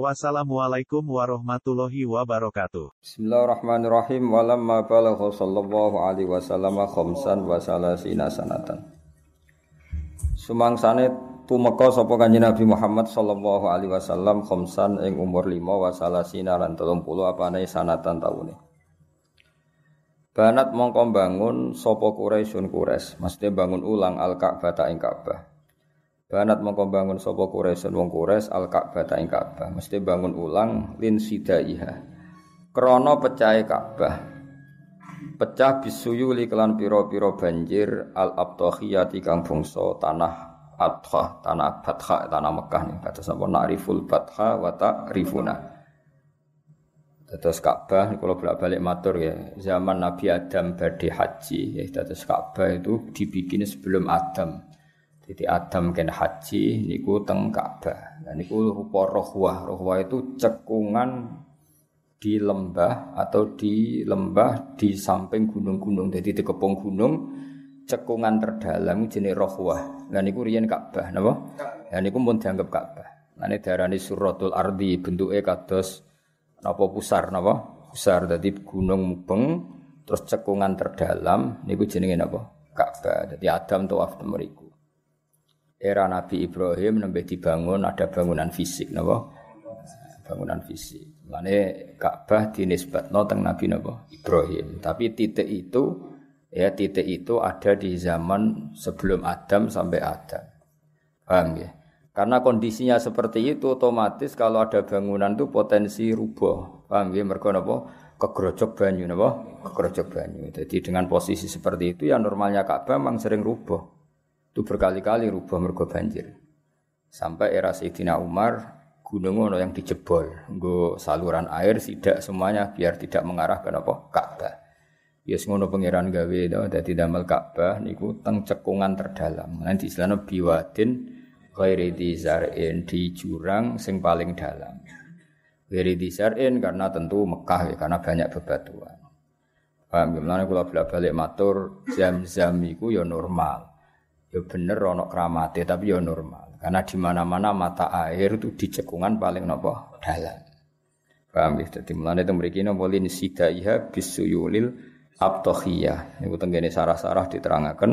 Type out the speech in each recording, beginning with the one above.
Wassalamualaikum warahmatullahi wabarakatuh. Bismillahirrahmanirrahim. Walamma balagha sallallahu alaihi wasallam khamsan wa salasina sanatan. Sumangsane tumeka sapa Kanjeng Nabi Muhammad sallallahu alaihi wasallam khamsan ing umur 5 wa salasina lan 30 apane sanatan taune. Banat mongko bangun sapa Quraisyun Quraisy, mesti bangun ulang Al-Ka'bah ing Ka'bah. Banat mongko bangun sapa Quraisy wong Quraisy al Ka'bah ta ing Ka'bah. Mesti bangun ulang lin sidaiha. Krana pecahe Ka'bah. Pecah bisuyu kelan pira-pira banjir al abtahiyati kang bangsa tanah Adha, tanah Batha, tanah Mekah nih. Kata sapa na'riful Batha wa ta'rifuna. Terus Ka'bah kalau bolak-balik matur ya, zaman Nabi Adam badhe haji ya terus Ka'bah itu dibikin sebelum Adam. Jadi Adam ken haji niku teng Ka'bah. Nah niku rupa rohwah. Rohwah itu cekungan di lembah atau di lembah di samping gunung-gunung. Jadi di kepung gunung cekungan terdalam jenis rohwah. Nah niku riyen Ka'bah napa? Nah niku pun dianggap Ka'bah. Nah ini darani suratul ardi bentuknya kados napa pusar napa? Pusar dadi gunung mubeng terus cekungan terdalam niku jenenge napa? Ka'bah. Jadi Adam tawaf mriku era Nabi Ibrahim nembe dibangun ada bangunan fisik napa? Bangunan fisik. Mane Ka'bah dinisbatno teng Nabi napa? Ibrahim. Tapi titik itu ya titik itu ada di zaman sebelum Adam sampai Adam. Paham ya karena kondisinya seperti itu otomatis kalau ada bangunan itu potensi rubuh paham ya mergo napa? Kegrojok banyu napa? Kegrojok banyu. Jadi dengan posisi seperti itu ya normalnya Ka'bah memang sering rubuh itu berkali-kali rubah mergo banjir. Sampai era Sayyidina Umar gunung ono yang dijebol, nggo saluran air tidak semuanya biar tidak mengarah ke apa? Ka'bah. Ya ngono pangeran gawe to dadi damel Ka'bah niku teng cekungan terdalam. Nanti istilahnya biwadin ghairi zar'in di jurang sing paling dalam. Ghairi zar'in karena tentu Mekah ya karena banyak bebatuan. Paham gimana kalau balik matur jam-jam iku ya normal ya bener ono kramate tapi ya normal. Karena di mana-mana mata air itu di cekungan paling nopo? Dalam. Paham ya? Dadi mulane teng mriki napa lin sidaiha bisuyulil abtohiyah. Niku tenggene sarah-sarah diterangaken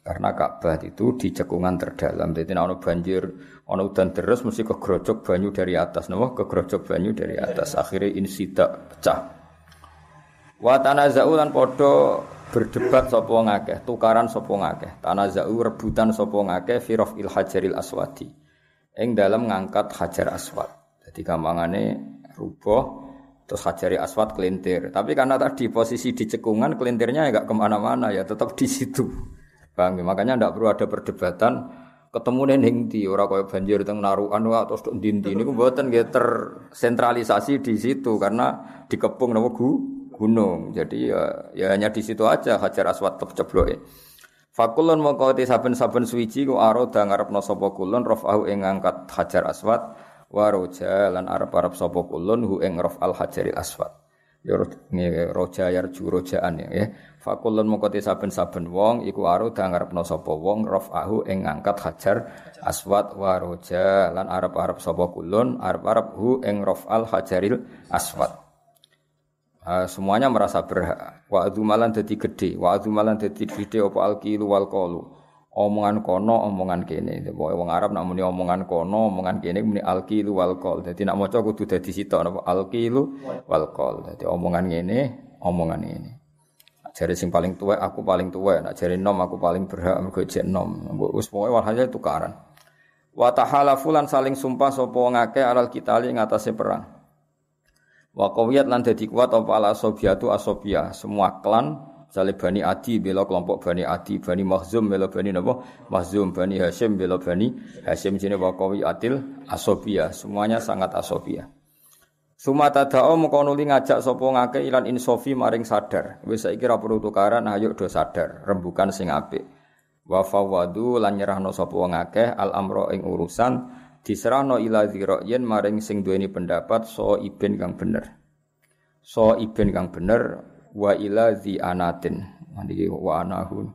karena Ka'bah itu di cekungan terdalam. Jadi ono banjir, ono udan terus mesti kegrojok banyu dari atas, napa kegrojok banyu dari atas. Akhirnya insida pecah. Wa tanaza'u lan padha berdebat sapa ngakeh, tukaran sapa ngakeh, tanazau rebutan sapa ngakeh fi il hajaril aswadi. Ing dalam ngangkat hajar aswad. Jadi gampangane rubuh terus hajari aswad kelintir. Tapi karena tadi posisi di cekungan kelintirnya enggak ke mana-mana ya tetap di situ. Bang, ya? makanya enggak perlu ada perdebatan ketemu ning di ora kaya banjir teng narukan wae terus ndi-ndi niku mboten nggih tersentralisasi di situ karena dikepung napa gu gunung. Jadi ya, ya hanya di situ aja Hajar Aswad ceblok. Fakulun mongko saben-saben suwiji ku aroda ngarepno sapa kulun rafahu ing ngangkat Hajar Aswad wa roja lan arep-arep sapa kulun hu ing al Hajaril Aswad. Ya roja yarju rojaan ya. ya. Fakulun mongko saben-saben wong iku aroda ngarepno sapa wong rafahu ing ngangkat Hajar Aswad wa roja lan arep-arep sapa kulun arep-arep hu ing al Hajaril Aswad. Uh, semuanya merasa berhak. Wa malan dadi gede, wa malan dadi gede apa alqilu wal qalu. Omongan kono, omongan kene. Pokoke wong Arab nak muni omongan kono, omongan kene muni alqilu wal qal. Dadi nak maca kudu dadi sitok napa alqilu wal qal. Dadi omongan ngene, omongan ini. Jari sing paling tua, aku paling tua. Nak jari nom, aku paling berhak mergo jek nom. Wis pokoke walhasil tukaran. Wa tahalafulan saling sumpah sapa ngake alal kitali ngatasé perang. Wa qawiyat lan dadi kuat apa asobia semua klan misalnya Bani Adi bela kelompok Bani Adi, Bani Mahzum bela Bani napa? Mahzum, Bani Hashim bela Bani Hashim jene wa qawiyatil asobia, semuanya sangat asobia. Sumata da'o mengko nuli ngajak sapa ngake ilan insofi maring sadar. Wis saiki ra perlu tukaran ayo do sadar, rembukan sing apik. Wa fawadu lan nyerahno sapa ngake al amro ing urusan diserahno ila yen maring sing duweni pendapat so iben kang bener. So iben kang bener wa ila zi anatin. Niki wa anahu.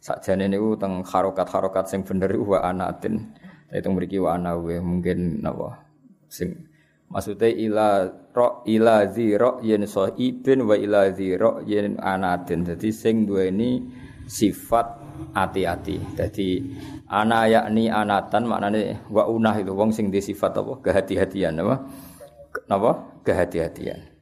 Sakjane niku teng harokat-harokat sing bener wa anatin. Itu mriki wa anahu mungkin napa sing Maksudnya ila ro ila zi ro yen ibin wa ila zi ro yen anatin. Jadi sing ini sifat hati-hati. Jadi ana yakni anatan maknane wa unah itu wong sing di sifat apa kehati-hatian apa? Napa? Kehati-hatian.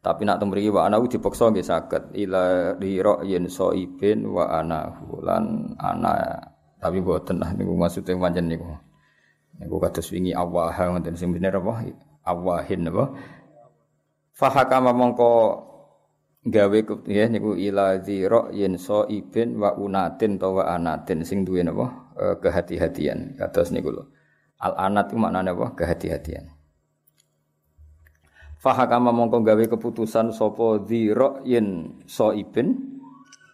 Tapi nak temriki wa ana dipaksa nggih saged ila ro yen ibin wa ana lan ana tapi boten lah niku maksudnya pancen niku. Niku kados wingi awah ngoten sing bener apa? Awahin apa? Fahakama mongko gawe ya niku ila dzira yen so ibin wa unatin to wa anatin sing duwe napa e, kehati-hatian kados niku lho. Al anat itu maknane apa? Kehati-hatian. Fahakama mongko gawe keputusan sapa dzira yen so ibin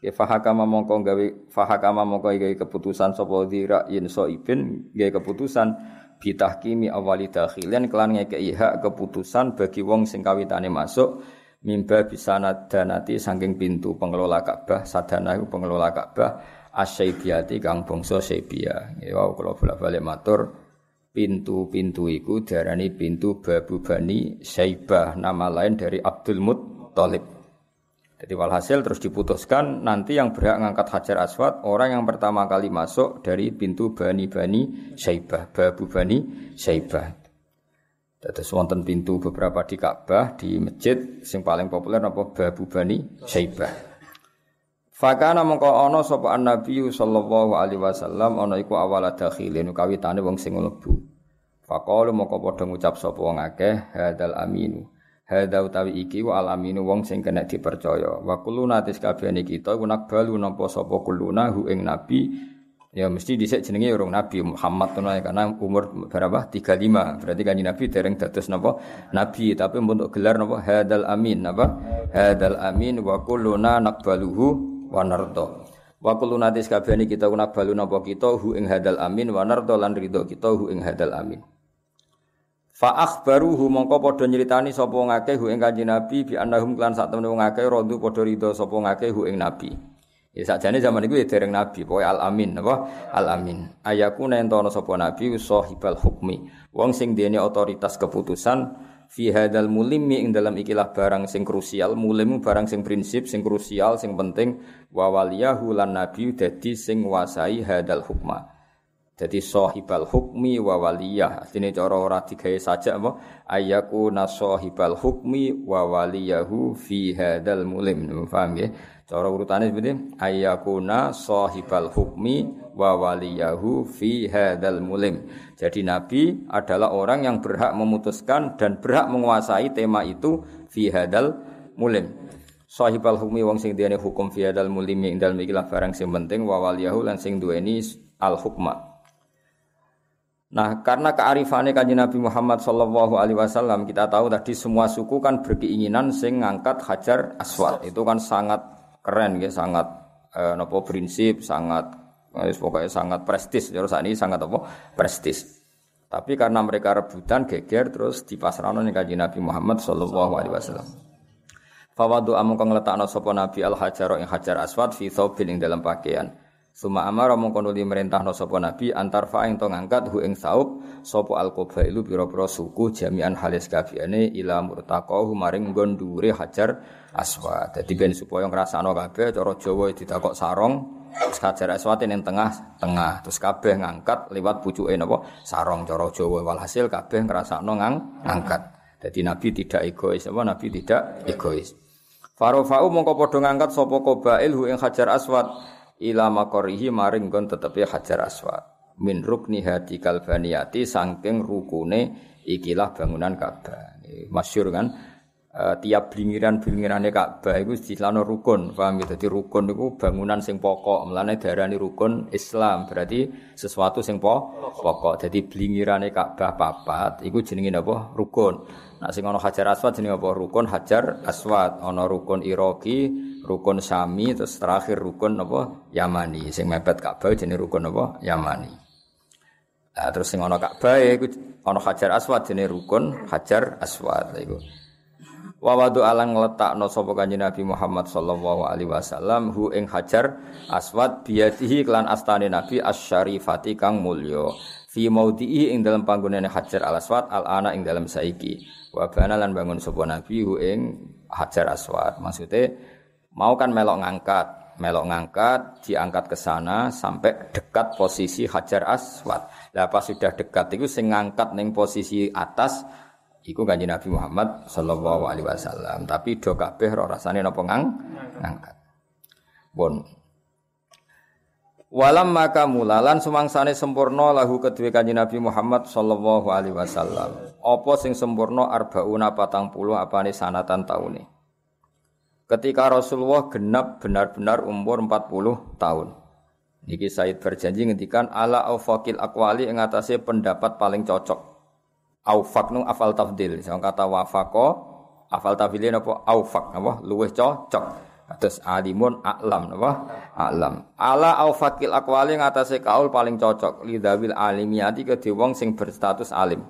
Ya fahakama mongko gawe fahakama mongko gawe keputusan sapa dzira yen so ibin gawe keputusan bitahkimi awali dakhilan kelan ngekeki hak keputusan bagi wong sing kawitane masuk mimba bisa nadanati saking pintu pengelola Ka'bah sadana iku pengelola Ka'bah asyaibiyati kang bangsa Sebia ya wow, kalau bolak-balik matur pintu-pintu iku diarani pintu Babu Bani Syaibah nama lain dari Abdul Muttalib jadi walhasil terus diputuskan nanti yang berhak ngangkat Hajar Aswad orang yang pertama kali masuk dari pintu Bani-Bani Syaibah, Babu Bani Syaibah. Terus wonten pintu beberapa di Ka'bah, di masjid sing paling populer apa Babu Bani Syaibah. Fakana mongko ana sapa Nabi sallallahu alaihi wasallam ana iku awal dakhilin kawitane wong sing mlebu. Faqalu mongko padha ngucap sapa wong akeh hadal aminu. Hadza utawi iki wa alaminu wong sing kena dipercaya. Wa kuluna tis kabehane kita iku balu nampa sapa kuluna hu ing nabi ya mesti dhisik jenenge urung nabi Muhammad ngono karena umur berapa? 35 berarti kan nabi dereng dados napa? Nabi tapi untuk gelar napa? Hadal amin napa? Hadal amin wa kuluna nakbaluhu wa nardo. Wa kuluna tis kabehane kita balu napa kita hu ing hadal amin wa nardo lan ridho kita hu ing hadal amin. Fa akhbaruhu mongko padha nyritani sapa ngake hu ing Kanjeng Nabi bi annahum klan sak temene wong akeh rodu padha ridho sapa ngake hu ing Nabi. Ya sakjane zaman iku ya dereng nabi, pokoke al amin apa? Al amin. Ayaku nentono sapa nabi sahibal hukmi. Wong sing dene otoritas keputusan fi hadal mulimi ing dalam ikilah barang sing krusial, mulim barang sing prinsip, sing krusial, sing penting wa waliyahu lan nabi dadi sing nguasai hadal hukma. Jadi sahibal hukmi wa waliyah. Artinya cara ora digawe saja apa? Ayaku nasahibal hukmi wa waliyahu fi hadal mulim. Paham ya? Cara urutannya seperti ayakuna sahibal hukmi wa waliyahu fi hadal mulim. Jadi Nabi adalah orang yang berhak memutuskan dan berhak menguasai tema itu fi hadal mulim. Sahibal hukmi wong sing diane hukum fi hadal mulim ing dalem ikilah barang sing penting wa waliyahu lan sing duweni al hukma. Nah, karena kearifannya kanji Nabi Muhammad Shallallahu Alaihi Wasallam, kita tahu tadi semua suku kan berkeinginan sing ngangkat hajar aswad. Itu kan sangat keren, ya, sangat eh, nopo prinsip, sangat eh, pokoknya sangat prestis. Jadi saat ini sangat apa? Prestis. Tapi karena mereka rebutan, geger, terus di pasrano nih kanji Nabi Muhammad Shallallahu Alaihi Wasallam. Fawadu amung kang letakno sapa Nabi al hajar ing hajar aswad fi thawbin ing dalam pakaian. Suma amara mongko nuli merintahno sapa nabi antar fa ing to ngangkat hu ing saub sapa al qabailu pira-pira suku jami'an halis kabehane ila murtaqahu maring nggon dhuwure hajar aswad. Dadi ben supaya ngrasakno kabeh cara Jawa ditakok sarong Hajar aswad ning tengah tengah terus kabeh ngangkat liwat pucuke napa sarong cara Jawa walhasil kabeh ngrasakno ngang ngangkat. Jadi Nabi tidak egois apa Nabi tidak egois. Farofau mongko padha ngangkat sapa qabail hu ing hajar aswad ila makorihi maring gon tetepi hajar aswad min rukni hati kalbaniyati sangking rukune ikilah bangunan Ka'bah masyur kan uh, tiap blingiran-blingirane Ka'bah iku istilahno rukun, paham ya? Dadi rukun iku bangunan sing pokok, mlane diarani rukun Islam, berarti sesuatu sing pokok. Jadi blingirane Ka'bah papat iku jenenge apa? Rukun. Nah sing ana Hajar Aswad jenenge apa? Rukun Hajar Aswad. Ana rukun Iraki, rukun Sami, terus terakhir rukun apa? Yamani. Sing mepet Ka'bah jenenge rukun apa? Yamani. Nah, terus sing ana Ka'bah iku ana Hajar Aswad jenenge rukun Hajar Aswad iku. wa wadu alang ngletakno sapa kanjeng Nabi Muhammad sallallahu alaihi wasallam hu ing hajar aswad biatihi klan astane Nabi asyarifati kang mulya fi maudhi'i ing dalam panggonane hajar al aswad al ana ing dalam saiki wa bana lan bangun sapa Nabi ing hajar aswad maksudnya mau kan melok ngangkat melok ngangkat diangkat ke sana sampai dekat posisi hajar aswad lah pas sudah dekat itu sing ngangkat ning posisi atas Iku kanjeng Nabi Muhammad sallallahu alaihi wasallam. Tapi do kabeh rasane napa ngang ngangkat. Bon. Walam maka mulalan sumangsane sempurna lahu kedue kanjeng Nabi Muhammad sallallahu alaihi wasallam. Apa sing sempurna arbauna patang puluh apane sanatan taune. Ketika Rasulullah genap benar-benar umur 40 tahun. Niki Said berjanji ngendikan ala aufaqil aqwali ing atase pendapat paling cocok aufak nu afal tafdil. Sang kata wafako afal tafdil apa aufak apa luweh cocok. Terus alimun a'lam apa? A'lam. Ala aufakil aqwali ngatasé kaul paling cocok lidawil alimiyati ke wong sing berstatus alim.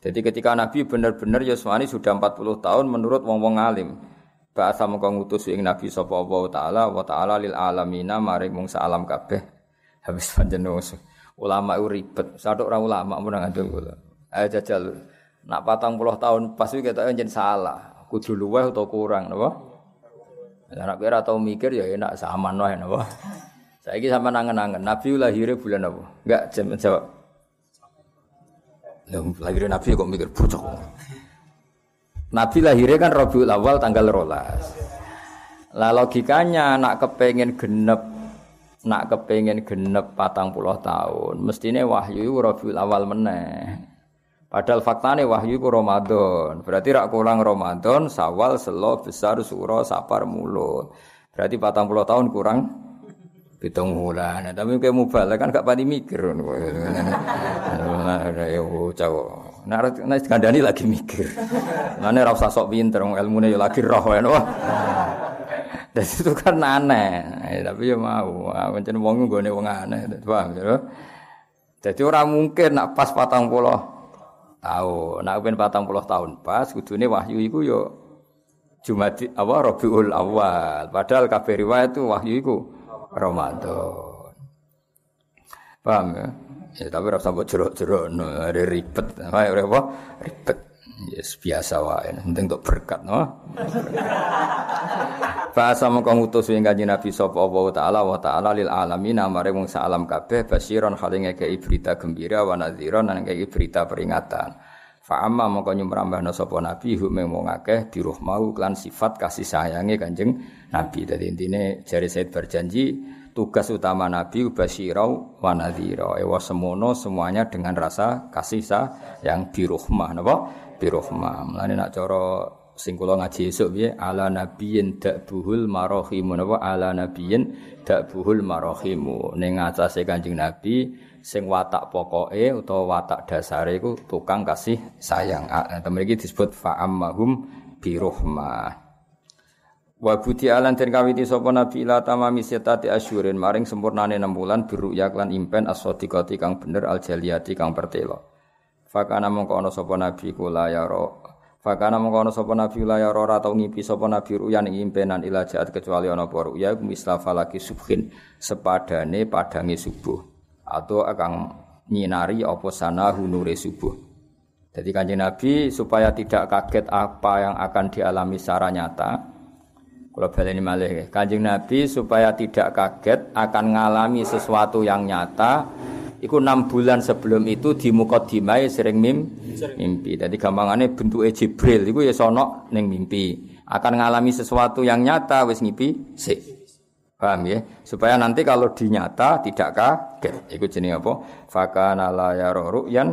Jadi ketika Nabi benar-benar Yuswani sudah 40 tahun menurut wong-wong alim. Bahasa mengko ngutus ing Nabi sapa Allah taala wa taala lil alamina maring mung alam kabeh. Habis panjenengan ulama ribet. Sadok ora ulama mun ngandung kula. Ayo jajal. Nak patang puluh tahun pas itu kita jadi salah. Kudu luweh atau kurang, napa? Anak kira tau mikir ya enak sama wae napa. Saiki sama nangen-nangen. Nabi lahirnya bulan apa? Enggak jawab. lahirnya Nabi kok mikir bocok. Nabi lahirnya kan Rabiul Awal tanggal rolas. Lah logikanya nak kepengen genep nak kepengen genep patang puluh tahun mestinya wahyu Rabiul Awal meneh Padahal faktane wahyu ku Ramadan. Berarti rak kurang Ramadan, Sawal, Selo, Besar, Suro, Sapar, Mulut. Berarti 40 tahun kurang pitung bulan. Tapi kayak mubalik kan gak pati mikir. Nah, ya cowok. Nah, nah kandani lagi mikir. Nah, ini rasa sok pinter, ilmunya ya lagi roh ya, Dan itu kan aneh, tapi ya mau, mencari wong gue nih wong aneh, paham ya? Jadi orang mungkin nak pas patang puluh tahun. Nak ben 40 tahun pas kudune wahyu iku yo Jumat apa Rabiul Awal. Padahal kabeh riwayat itu wahyu iku Ramadan. Paham ya? Ya tapi rasa mbok jerok-jerok no, ada ribet. Apa? Ribet. Yes, biasa wae, penting untuk berkat, no. Fasa mengko ngutus ing kanjeng Nabi sapa Allah taala wa taala lil alamin amare wong salam kabeh basiron hale ngekeki berita gembira wa nadhiron lan ngekeki berita peringatan. Fa amma mengko nyumrambahna sapa Nabi hum wong akeh diruh klan sifat kasih sayange Kanjeng Nabi. Dadi intine jari Said berjanji tugas utama Nabi basyirau wa nadhira. Ewa semono semuanya dengan rasa kasih sayang biruhmah napa? Biruhmah. Mulane nak cara sing kula ngaji esuk piye ala nabiyyin dakbuhul marahimu napa ala nabiyyin dakbuhul marahimu ning atase Kanjeng Nabi sing watak pokoke utawa watak dasare iku tukang kasih sayang. Temen iki disebut fa'ammahum biruhmah. Wa buti alan den kawiti sapa nabi ila tamami setati asyurin maring sempurnane 6 bulan biru yaklan impen as-sadiqati kang bener al-jaliyati kang pertelo. Fakana mongko ana sapa nabi kula ya ro Fakana mengkono sapa nabi la ya ora tau ngipi sapa nabi ruyan impenan ila kecuali ana apa ruya mislafa subhin sepadane padange subuh atau akan nyinari apa sana hunure subuh. Jadi kanjeng Nabi supaya tidak kaget apa yang akan dialami secara nyata. Kalau baleni malih kanjeng Nabi supaya tidak kaget akan mengalami sesuatu yang nyata Iku enam bulan sebelum itu di mukodimai sering mim, mimpi. Jadi gampangannya bentuk Jibril. Iku ya sono neng mimpi. Akan ngalami sesuatu yang nyata wis ngipi si. Paham ya? Supaya nanti kalau dinyata tidak kaget. Iku jenis apa? Fakana la yaro ru'yan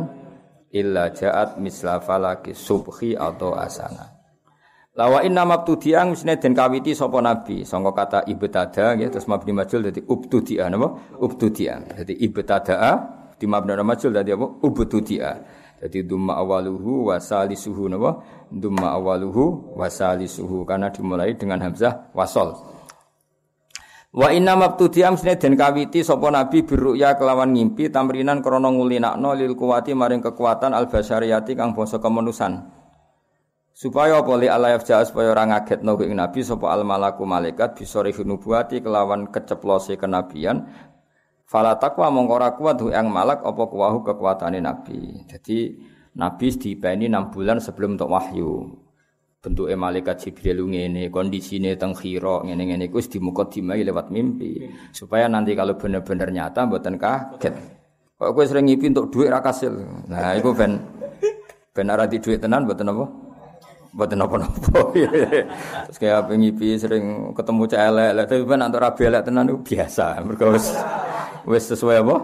illa ja'at misla falaki subhi atau asana. Lawa inna mabtudi'a mestine den kawiti sapa nabi? Sangka kata ibtada nggih terus mabni majul dadi ubtudi'a napa? Ubtudi'a dadi ibtada di mabni majul dadi apa? Ubtudi'a dadi dumma awaluhu wa salisuhu napa? Dumma awaluhu wa salisuhu. Karena dimulai dengan hamzah wasol. Wa inna mabtudi'a mestine den kawiti sapa nabi birruya kelawan ngimpi tamrinan krana ngulinakno lil kuwati maring kekuatan al basyariyati kang basa kemanusan supaya apa? Li Allah yafja supaya ora ngagetno ing nabi sapa al malaku malaikat bisa nubuati kelawan keceplose kenabian. Fala takwa mongko ora kuat yang malak apa kuwahu kekuatane nabi. Jadi nabi dipeni 6 bulan sebelum untuk wahyu. Bentuke malaikat Jibril ngene kondisine teng khira ngene-ngene iku wis dimukadimai lewat mimpi. Supaya nanti kalau bener-bener nyata mboten kaget. Kok kowe sering ngipi untuk duit ra kasil? Nah iku ben ben ora di duit tenan mboten apa Mboten napa-napa. Terus kayak pengipi sering ketemu cah elek, tapi ben antar rabi tenan itu biasa. Wis wis sesuai apa?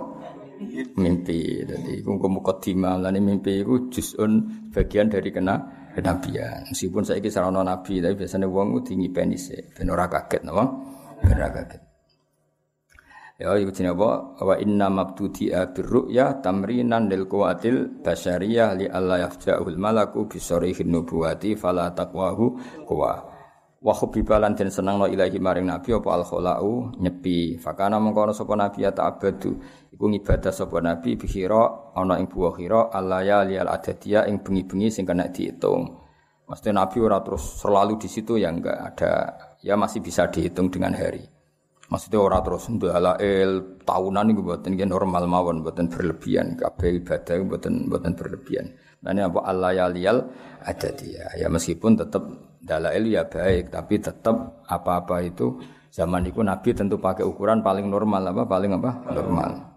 Mimpi. Jadi iku mukadimah lan mimpi iku juz'un bagian dari kena kenabian. Meskipun saiki sarana nabi, tapi biasanya wong ngipeni sik ben ora kaget napa? Ben kaget. Ya jenenge apa? Wa inna mabtudi'a birru'ya tamrinan lil quwatil basyariyah li alla yafja'ul malaku bi sarihin nubuwati fala kuwa. Wa hubbibalan den senengno ilahi maring nabi apa al khalau nyepi. Fakana mengkono sapa nabi ya ta'abadu. Iku ngibadah sapa nabi bi khira ana ing buah khira alaya li al adadiyah ing bengi-bengi sing kena dihitung. Maksudnya Nabi ora terus selalu di situ ya enggak ada ya masih bisa dihitung dengan hari. Maksudnya orang terus ndalail tahunan itu buatan nggih normal mawon buatan berlebihan kabeh ibadah buatan buatan berlebihan. Nah ini apa ya lial ada dia. Ya meskipun tetap dalail ya baik tapi tetap apa-apa itu zaman itu Nabi tentu pakai ukuran paling normal apa paling apa normal.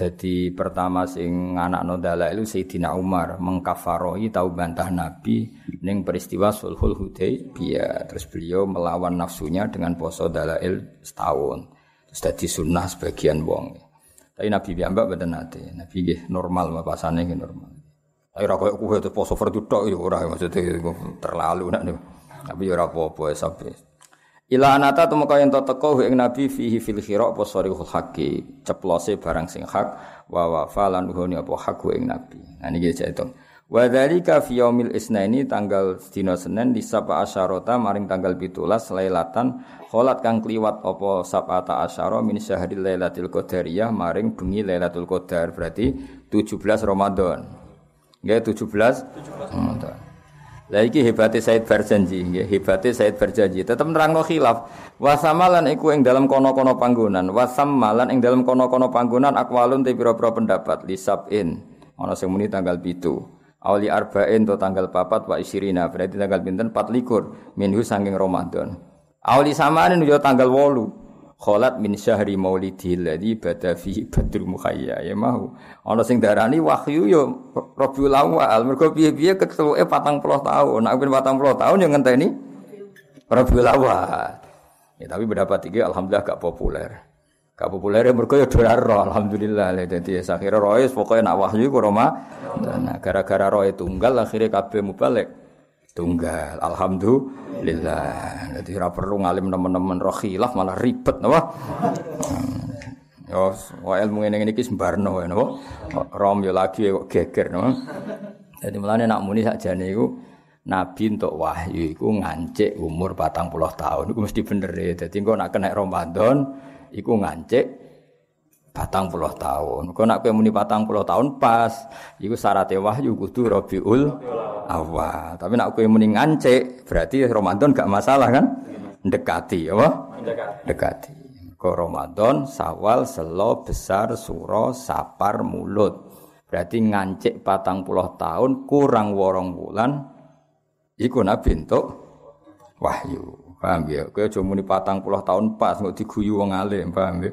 Jadi pertama sing anak nodala itu Sayyidina Umar mengkafarohi tahu bantah Nabi ning peristiwa Sulhul Hudaybiyah. Terus beliau melawan nafsunya dengan poso dalail setahun. Terus jadi sunnah sebagian wong. Tapi Nabi mbak badan nate. Nabi gih normal mapasane gih normal. Tapi ora koyo kowe poso fardu tok ya ora maksudnya terlalu nak. Tapi ya ora apa-apa sampai. Ila anata temu kaya ento teko ing nabi fihi fil khira apa sarihul haqqi ceplose barang sing hak wa wa falan huni apa hak ing nabi. Nah niki itu. Wa dzalika fi yaumil isnaini tanggal dina Senin di sapa asyarota maring tanggal 17 lailatan kholat kang kliwat apa sabata asyara min syahril lailatul qadariyah maring bengi lailatul qadar berarti 17 Ramadan. Nggih 17 17 Ramadan. Lah iki hebate Said Barjanji, nggih, hebate Said Barjanji. Tetep nerangno khilaf. Wasamalan iku ing dalam kono-kono panggonan, wasamalan ing dalam kono-kono panggonan akwalun te pira-pira pendapat lisabin. Ana sing muni tanggal 7. Auli arba'in to tanggal papat wa isirina, berarti tanggal pinten 24 minhu saking Ramadan. Auli samanin yo tanggal 8 kholat min syahri maulidil ladzi bada fi badrul mukhayya. Ya mau ana sing darani wahyu yo Rabiul Awal. Mergo piye-piye keteluke 40 tahun. Nek ben 40 tahun yo ngenteni Rabiul Awal. Ya tapi berdapat tiga alhamdulillah gak populer. Gak populer ya mergo yo ora alhamdulillah. Dadi akhire rois pokoke nak wahyu ku Roma nah gara-gara roe tunggal akhirnya kabeh mubalik tunggal. Alhamdulillah. Jadi ora perlu ngalim teman-teman roh khilaf malah ribet napa. Yo, wa ilmu ngene iki sembarno napa. Rom yo lagi kok geger napa. Jadi mulane nak muni sakjane iku Nabi untuk wahyu iku ngancik umur patang puluh tahun iku mesti bener ya. Jadi engko nak kena Ramadan iku ngancik patang puluh tahun. Kau nak muni patang puluh tahun pas, iku syarat wahyu kudu Rabiul awal. Tapi nak kowe muni ngancik, berarti Ramadan gak masalah kan? Dekati, apa? Dekati. Ke Ramadan, Sawal, Selo, Besar, Suro, Sapar, Mulut. Berarti ngancik patang puluh tahun kurang worong bulan. Iku nabi untuk wahyu. Paham ya? Kowe aja muni patang puluh tahun pas nggak diguyu wong alim, paham ya?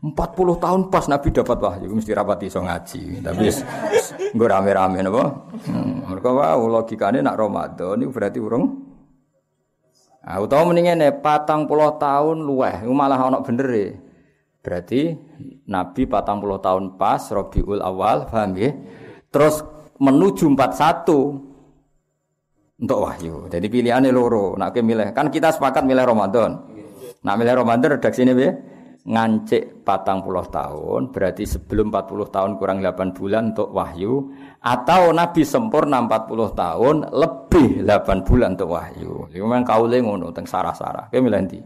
40 tahun pas Nabi dapat wahyu mesti rapati iso ngaji. Tapi nggo rame-rame napa? Hmm, mereka wow logikane nak Ramadan itu berarti urung Ah utawa mendingan patang puluh tahun luweh, malah ana bener e. Berarti Nabi patang puluh tahun pas Rabiul Awal, paham ya? Terus menuju 41 untuk wahyu. Jadi pilihannya loro. Nak milih kan kita sepakat milih Ramadan. Nak milih Ramadan redaksi ini ya ngancik patang puluh tahun berarti sebelum 40 tahun kurang 8 bulan untuk wahyu atau Nabi sempurna 40 tahun lebih 8 bulan untuk wahyu. Iku memang kaule ngono sarah-sarah. Kowe milih ndi?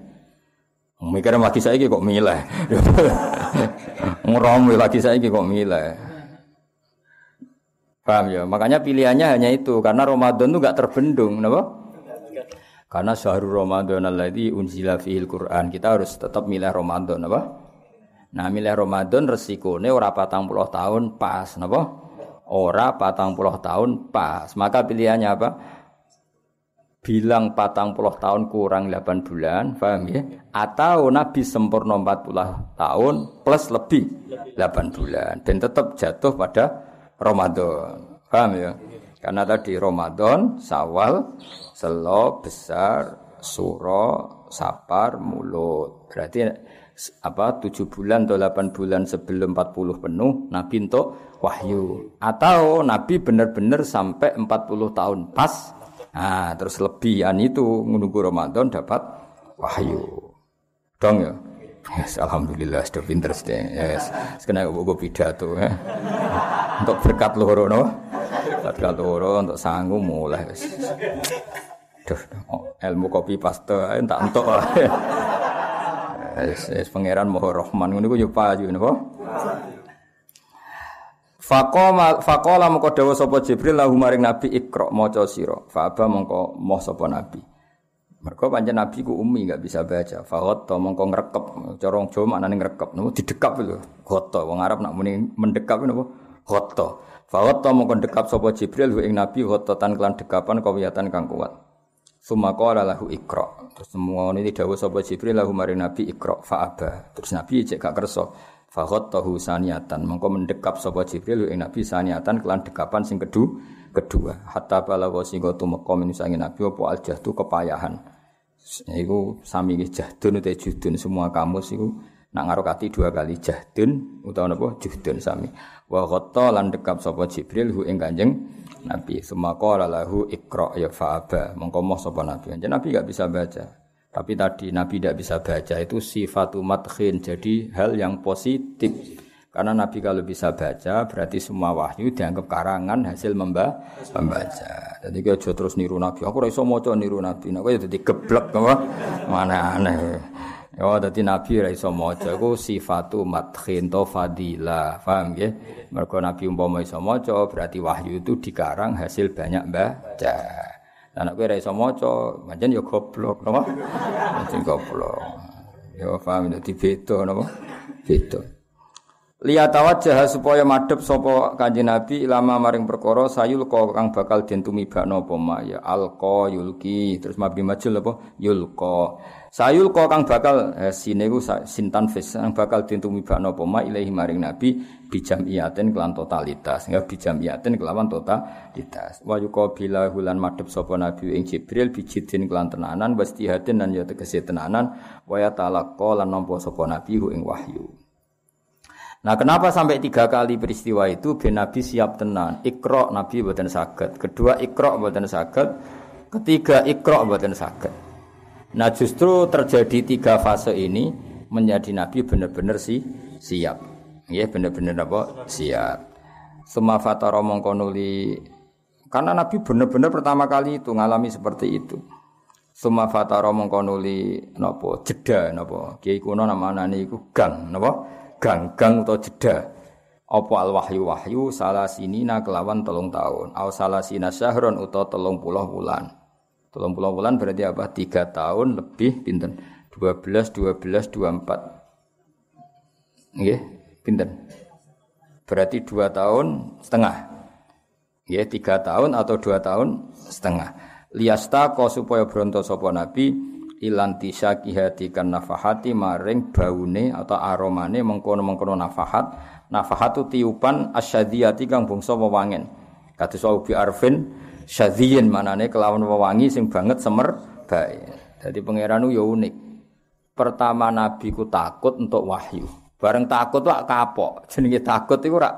Mikir lagi saya kok milih. Ngerom lagi saya kok milih. Paham ya? Makanya pilihannya hanya itu karena Ramadan itu gak terbendung, napa? Karena syahrul Ramadan alladzi unzila fihil Quran. Kita harus tetap milih Ramadan apa? Nah, milih Ramadan resikone ora patang puluh tahun pas, napa? Ora patang puluh tahun pas. Maka pilihannya apa? Bilang patang puluh tahun kurang 8 bulan, paham ya? Atau Nabi sempurna 40 tahun plus lebih 8 bulan. Dan tetap jatuh pada Ramadan. Paham ya? Karena tadi Ramadan, Sawal, Selo, Besar, Suro, Sapar, Mulut. Berarti apa tujuh bulan atau delapan bulan sebelum 40 penuh Nabi untuk wahyu. Atau Nabi benar-benar sampai 40 tahun pas. Nah terus lebihan itu menunggu Ramadan dapat wahyu. Dong ya? Yes, Alhamdulillah sudah pinter sih. Yes. Sekarang gue pidato ya. untuk berkat loro no berkat loro untuk sanggup mulai Duh, ilmu kopi paste tak entuk. Wis pangeran Maha Rahman ngono iku yo payu napa? Faqama faqala mengko dawuh sapa Jibril lahu maring Nabi Iqra maca sira. Fa aba mengko moh sapa Nabi. Mergo pancen Nabi ku umi enggak bisa baca. Faqata mengko ngrekep cara Jawa maknane ngrekep napa didekap lho. Gota wong Arab nak muni mendekap napa? Gota. Faqata mengko dekap sapa Jibril ing Nabi tan kelan dekapan kawiyatan kang kuat. Suma qala lahu ikra. Terus semua ini dawuh sapa Jibril lahu maring Nabi ikra fa'aba. Terus Nabi cek gak kersa. Fa tahu saniatan. Mengko mendekap sapa Jibril ing Nabi saniatan kelan dekapan sing kedua kedua. Hatta balagha sing tumeka min sange Nabi apa aljahdu kepayahan. Iku sami jahdun utawa judun semua kamus iku nak ngarokati dua kali jahdun utawa napa juhdun sami. Wa ghatta lan dekap sapa Jibril hu ing Kanjeng Nabi semua lahu ikra ya fa'aba mongko moh sapa Nabi. Jadi Nabi gak bisa baca. Tapi tadi Nabi tidak bisa baca itu sifatu madkhin jadi hal yang positif. Karena Nabi kalau bisa baca berarti semua wahyu dianggap karangan hasil memba membaca. Jadi kita terus niru Nabi. Aku ora iso maca niru Nabi. Nah, jadi geblek apa? Mana aneh. Ya dadi nabi ra iso maca iku sifatu madkhin to fadilah. Paham nggih? Mergo nabi umpama iso maca berarti wahyu itu dikarang hasil banyak baca. Anak kowe ra iso maca, pancen ya goblok, napa? Pancen goblok. Ya paham dadi beda napa? Beda. Lihat wajah supaya madep sapa kanjeng Nabi lama maring perkara sayul kang bakal den tumibakno ya alqa yulki terus mabni majul apa yulqa Sayul kok kang bakal eh, sine ku sintan fis bakal dintumibakno apa? Ma ilahi maring nabi bijam iaten kelan totalitas. Ya bijam iaten kelawan totalitas. Wa yuqabila hulan madhep sapa nabi ing Jibril bijidin kelan tenanan wastihatin lan ya tegese tenanan. Wa ya talaqqa lan nampa sapa nabi ing wahyu. Nah kenapa sampai tiga kali peristiwa itu? Ben Nabi siap tenan. Ikro Nabi buatan sakit Kedua ikro buatan sakit Ketiga ikro buatan sakit Nah justru terjadi tiga fase ini menjadi Nabi benar-benar si siap. Ya benar-benar apa? Siap. Suma fatara mongkonuli karena Nabi benar-benar pertama kali itu ngalami seperti itu. Suma fatara mongkonuli nopo jeda nopo kiai kuno nama nani iku gang nopo gang gang atau jeda. Apa al wahyu wahyu salah sinina kelawan telung tahun. Au salah sina syahron atau telung puluh bulan. Tolong pulau bulan berarti apa? Tiga tahun lebih pinten. Dua belas, dua belas, dua empat. Iya, pinten. Berarti dua tahun setengah. Iya, tiga tahun atau dua tahun setengah. Liasta kau supaya bronto sopo nabi ilanti syakihati kan nafahati maring baune atau aromane mengkono mengkono nafahat nafahat itu tiupan asyadiyati kang bungso wewangen kata bi arfin syadhiyin manane kelawan wewangi sing banget semer bae. Dadi pangeran yo unik. Pertama nabi ku takut untuk wahyu. Bareng takut wak kapok. Jenenge takut iku ora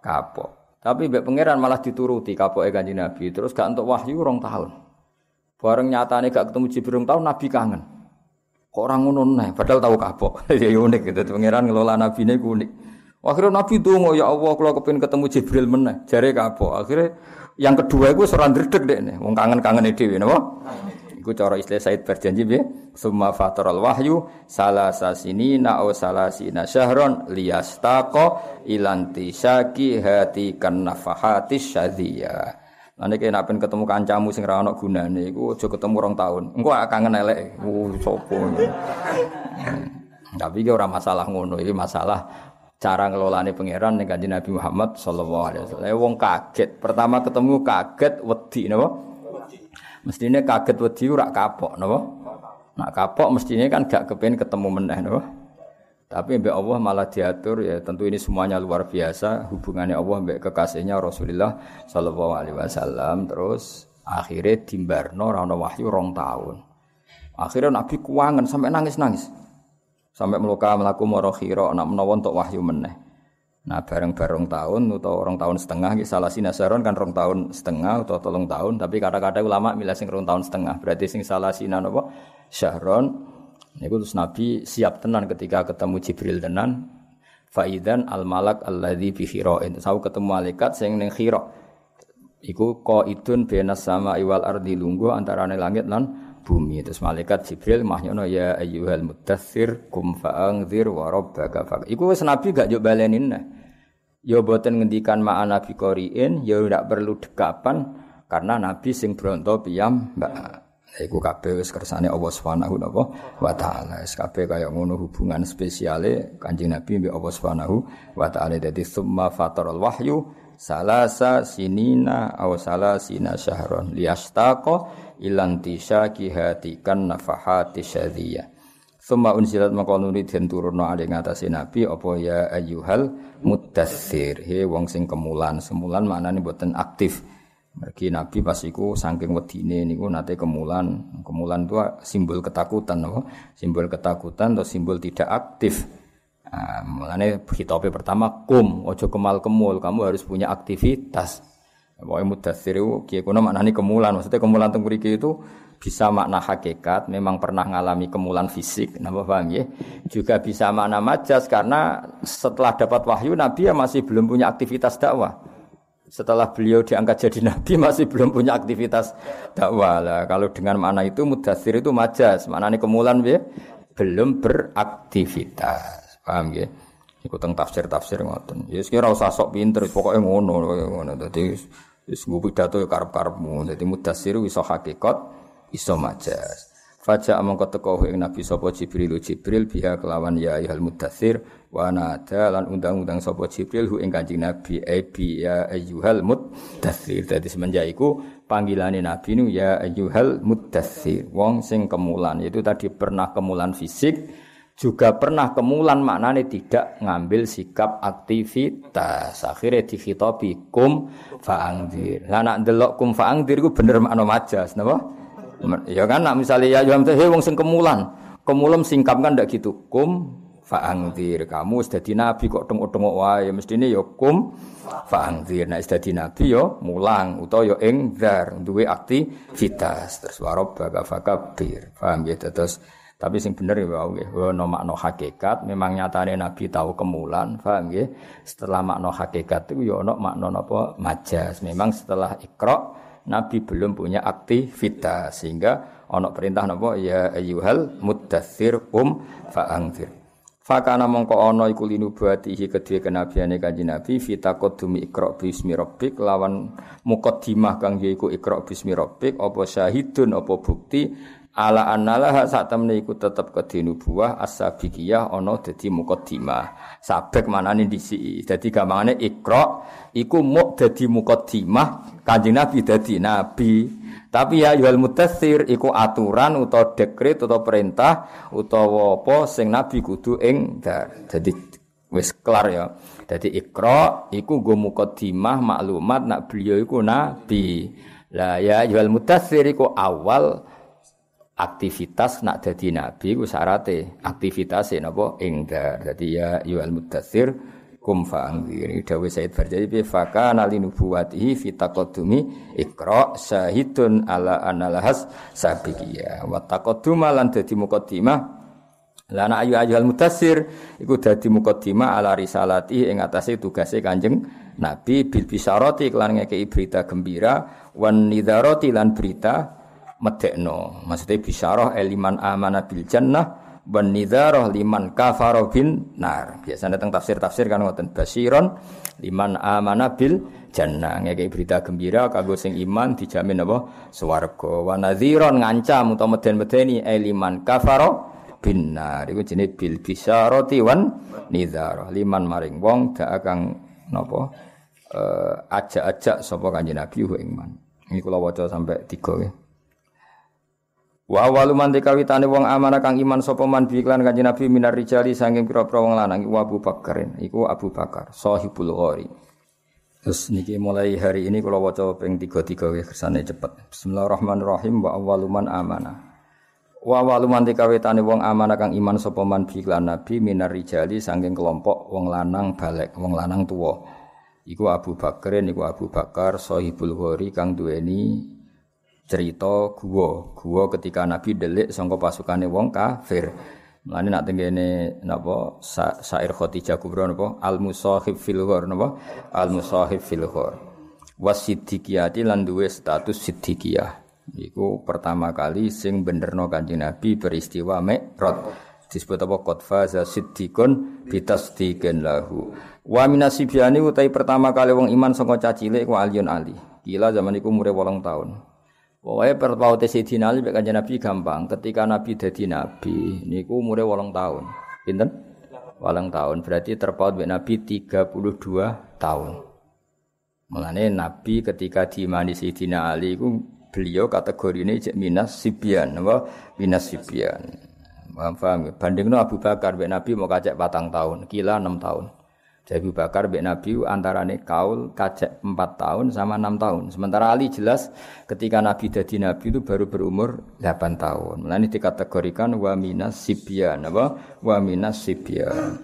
kapok. Tapi mbek pangeran malah dituruti kapoke kanjeng Nabi. Terus gak untuk wahyu rong tahun. Bareng nyatane gak ketemu Jibril tahun Nabi kangen. Kok orang ngono nih, padahal tahu kapok. ya unik gitu. Pangeran ngelola Nabi ini unik. Akhirnya Nabi dongo ya Allah kalau kepin ketemu Jibril meneh, jare kapok. Akhirnya yang kedua itu seorang dredeg deh nih, wong kangen-kangen dhewe napa? Iku cara istilah Said berjanji piye? Summa fataral wahyu salasa sinina au salasina syahron liyastaqa ilanti syaki hati kan nafahati syadhiya. Nanti kena pen ketemu kancamu sing ra ono gunane iku aja ketemu rong tahun. Engko kangen elek. Uh sopo. Tapi iki ora masalah ngono, iki masalah cara ngelolane pangeran ning Kanjeng Nabi Muhammad sallallahu alaihi wasallam. Wong kaget, pertama ketemu kaget wedi napa? Mestine kaget wedi ora kapok napa? Nak kapok mestine kan gak kepen ketemu meneh napa? Tapi mbak Allah malah diatur ya tentu ini semuanya luar biasa hubungannya Allah mbak kekasihnya Rasulullah Shallallahu Alaihi Wasallam terus akhirnya timbarno rano wahyu rong tahun akhirnya Nabi kuangan sampai nangis nangis sampai meluka melaku morokhiro nak menawa untuk wahyu meneh nah bareng bareng tahun atau orang tahun setengah salah sinasaron kan rong tahun setengah atau tolong tahun tapi kata-kata ulama milah sing rong tahun setengah berarti sing salah sinan apa syahron Niku terus Nabi siap tenan ketika ketemu Jibril tenan. Faidan al malak alladzi bi khirain. Sau ketemu malaikat sing ning khira. Iku qaidun benas sama iwal ardi lungguh antarane langit lan bumi. Terus malaikat Jibril mahnyono ya ayyuhal mudaththir kum fa'angzir wa rabbaka fa. Iku wis Nabi gak yo balenin. Ya boten ngendikan ma'a nabi qoriin, ya ndak perlu dekapan karena nabi sing bronto piyam mbak Iku kabeh wis kersane Allah Subhanahu wa taala. Wis kabeh kaya ngono hubungan spesiale Kanjeng Nabi mbek Allah Subhanahu wa taala. Dadi summa fataral wahyu salasa sinina aw salasina syahron liyastaqa ilan tisyaki hatikan nafahati syadiyah. Summa unsilat maka nuri den turunno ali ngatasi Nabi apa ya ayyuhal mudaththir. He wong sing kemulan. Semulan maknane boten aktif. Mergi Nabi pas iku wedine niku nate kemulan. Kemulan itu simbol ketakutan apa? Simbol ketakutan atau simbol tidak aktif. Nah, mulane khitabe pertama kum, ojo kemal kemul, kamu harus punya aktivitas. Pokoknya mudathir itu kiai kuno maknani kemulan. Maksudnya kemulan teng itu bisa makna hakikat, memang pernah ngalami kemulan fisik, napa paham ya? Juga bisa makna majas karena setelah dapat wahyu Nabi ya masih belum punya aktivitas dakwah setelah beliau diangkat jadi nabi masih belum punya aktivitas dakwah lah. Kalau dengan makna itu mudasir itu majas, mana ini kemulan ya belum beraktivitas. Paham ya? Ikut tentang tafsir-tafsir ngoten. Ya sekira usah sok pinter, pokoknya ngono ngono. Dadi wis nggo pidato ya karep-karepmu. Dadi mudasir iso hakikat, iso majas. Faja amangka teko ing Nabi sapa Jibril Jibril biha kelawan ya ayyuhal mudaththir wa nada lan undang-undang sapa Jibril hu ing Nabi ebi ya ayyuhal mudaththir. Dadi semenjak panggilane Nabi nu ya ayyuhal mudaththir. Wong sing kemulan itu tadi pernah kemulan fisik juga pernah kemulan maknane tidak ngambil sikap aktivitas. Akhirnya dikhitabi kum fa'angdir. Lah nak ndelok kum fa'angdir ku bener makna majas, napa? Ya kan nak misalnya ya Yuham hei wong sing kemulan. Kemulan singkap kan ndak gitu. Kum fa'angdir. Kamu di nabi kok tengok-tengok wae mestine ya kum fa'angdir. Nek sudah di nabi ya mulang utawa ya engdar duwe aktivitas. Terus warabbaka fakabir. Paham ya terus tapi sing bener ya wae nggih. no makna hakikat memang nyatane Nabi tahu kemulan, paham nggih? Setelah makna hakikat itu ya ono makna napa majas. Memang setelah ikra Nabi belum punya aktivitas sehingga ono perintah napa ya ayyuhal muddatsir um fa'angzir. Fakana mongko ono iku linubatihi kedue kenabiane kanjeng Nabi fitaqaddumi ikra bismi rabbik lawan muqaddimah kang yaiku ikra bismi rabbik apa syahidun apa bukti ala annalah sak temne iku tetep kedinubuah as-sabiqiyah ana dadi muqaddimah. Sabek manane disi. Dadi gampangane ikra iku muk dadi muqaddimah Kanjeng Nabi dadi nabi. Tapi ya yuhal mutassir iku aturan utawa dekret utawa perintah utawa apa sing nabi kudu ing Jadi wis kelar ya. Dadi ikra iku nggo muqaddimah maklumat nak beliau iku nabi. Lah ya yuhal mutassir iku awal aktivitas nak dadi nabi ku syarate aktivitas napa? Ingdar dadi ya yual mudathir kum fa'angzir. Ini dawuh Said Barjali bi fakana li nubuwatihi fi iqra syahidun ala analahas sabiqiyah. Wa taqadduma lan dadi muqaddimah. Lana ayu ayu al mutasir iku dadi mukaddimah ala risalati ing atase tugase Kanjeng Nabi. Bil bisarati kelan ngekeki berita gembira. Wan nidharati lan berita medekno. Maksudnya bisyarah eliman amana bil jannah wan nidharah liman kafara bin nar. Biasanya tentang tafsir-tafsir kan ngoten basiron liman amana bil jannah ngekei berita gembira kanggo sing iman dijamin apa swarga wa nadhiron ngancam utawa meden-medeni liman kafara bin nar iku jenenge bil bisyarati wan nidharah liman maring wong dak kang napa uh, ajak-ajak sapa kanjeng Nabi ing iman. Ini kula waca sampai tiga ya. Wa awalu man kawitane wong amanah kang iman sapa man bi kanjeng Nabi minar rijali saking pira-pira wong lanang iku Abu Bakar. Iku Abu Bakar, sahibul ghori. Terus niki mulai hari ini kalau waca ping tiga-tiga ya kersane cepet. Bismillahirrahmanirrahim wa awalu man amanah. Wa awalu man kawitane wong amanah kang iman sapa man bi Nabi minar rijali saking kelompok wong lanang balek, wong lanang tuwa. Iku Abu Bakar, niku Abu Bakar sahibul ghori kang duweni cerita gua gua ketika Nabi delik sangka pasukane wong kafir. Mulane nak tengene napa sair Khadijah kubra napa al musahib fil ghor napa al musahib fil ghor. Wasiddiqiyati lan duwe status siddiqiyah. Iku pertama kali sing benerno Kanjeng Nabi peristiwa Mi'raj. Disebut apa? Qad faza siddiqun bitasdiqin lahu. Wa minasibiani utai pertama kali wong iman saka cacilik ku Aliun Ali. Gila zaman iku umure 8 tahun Pokoknya perpaute Sayyidina Ali kanjeng Nabi gampang. Ketika Nabi jadi Nabi, niku umure wolong tahun. Pinten? Wolong tahun. Berarti terpaut mbek Nabi 32 tahun. Mulane Nabi ketika diimani Sayyidina Ali iku beliau kategori ini cek minas sibian, apa? Minas sibian. Paham paham. Bandingno Abu Bakar mbek Nabi mau kacek patang tahun, kila 6 tahun. Jadi Bakar bin Nabi antarane kaul kacek 4 tahun sama 6 tahun. Sementara Ali jelas ketika Nabi jadi Nabi itu baru berumur 8 tahun. Ini dikategorikan wa minas apa? Wa minas sibyan.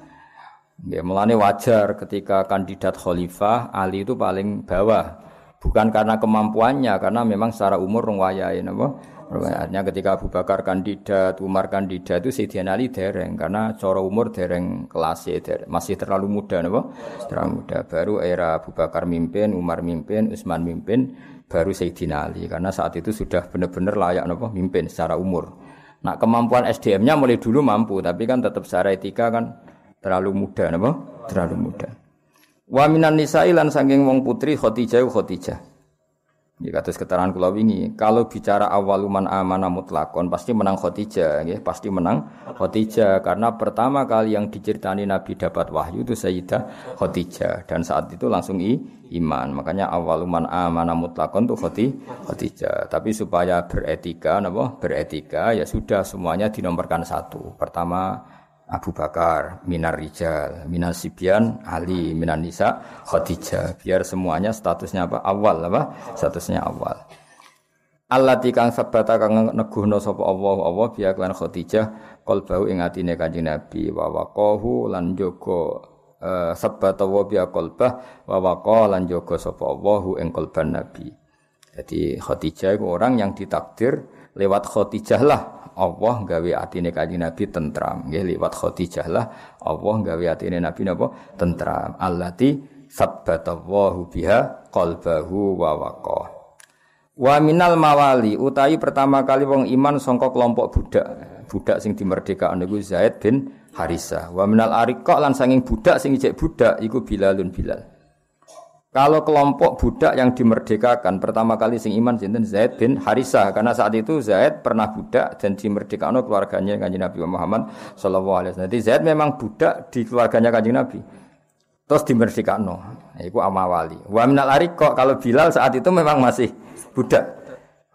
Ya, wajar ketika kandidat khalifah Ali itu paling bawah. Bukan karena kemampuannya, karena memang secara umur rong wayahe napa? Artinya ketika Abu Bakar kandidat, Umar kandidat itu Sayyidina Ali dereng karena cara umur dereng kelas dereng. masih terlalu muda napa? Terlalu muda. Baru era Abu Bakar mimpin, Umar mimpin, Utsman mimpin, baru Sayyidina Ali karena saat itu sudah benar-benar layak napa? mimpin secara umur. Nah, kemampuan SDM-nya mulai dulu mampu, tapi kan tetap secara etika kan terlalu muda napa? Terlalu muda. Wa minan nisa'i lan saking wong putri Khadijah Khadijah. Ya kados keterangan kula wingi, kalau bicara awaluman amana mutlakon pasti menang Khadijah, nggih, pasti menang Khadijah karena pertama kali yang diceritani Nabi dapat wahyu itu Sayyidah Khadijah dan saat itu langsung i, iman. Makanya awaluman amana mutlakon itu Khadijah. Tapi supaya beretika napa? Beretika ya sudah semuanya dinomorkan satu. Pertama Abu Bakar, minar rijal, minar sibyan, Ali, minar nisa, Khadijah. Biar semuanya statusnya apa? Awal apa? Statusnya awal. Allah tikang sabata kang neguhno sapa Allah Allah biya kelan Khadijah qalbahu ing atine Kanjeng Nabi wa waqahu lan jaga uh, sabata wa biya qalbah wa waqa lan jaga sapa ing qalban Nabi. Jadi Khadijah itu orang yang ditakdir lewat Khadijah lah Allah gawe atine kanjeng Nabi tentram. Nggih liwat Khadijah lah Allah gawe atine Nabi napa tentram. Allati sabbatallahu biha qalbahu wa waqah. Wa minal mawali utawi pertama kali wong iman sangka kelompok budak. Budak sing dimerdekakan niku Zaid bin Harisah. Wa minal ariqa lan sanging budak sing ijek budak iku Bilalun Bilal. Kalau kelompok budak yang dimerdekakan pertama kali sing iman sinten Zaid bin Harisah karena saat itu Zaid pernah budak dan dimerdekakan keluarganya kanjeng Nabi Muhammad sallallahu alaihi wasallam. Jadi Zaid memang budak di keluarganya kanjeng Nabi. Terus dimerdekakan. Iku amawali. Wa minal ariqa kalau Bilal saat itu memang masih budak.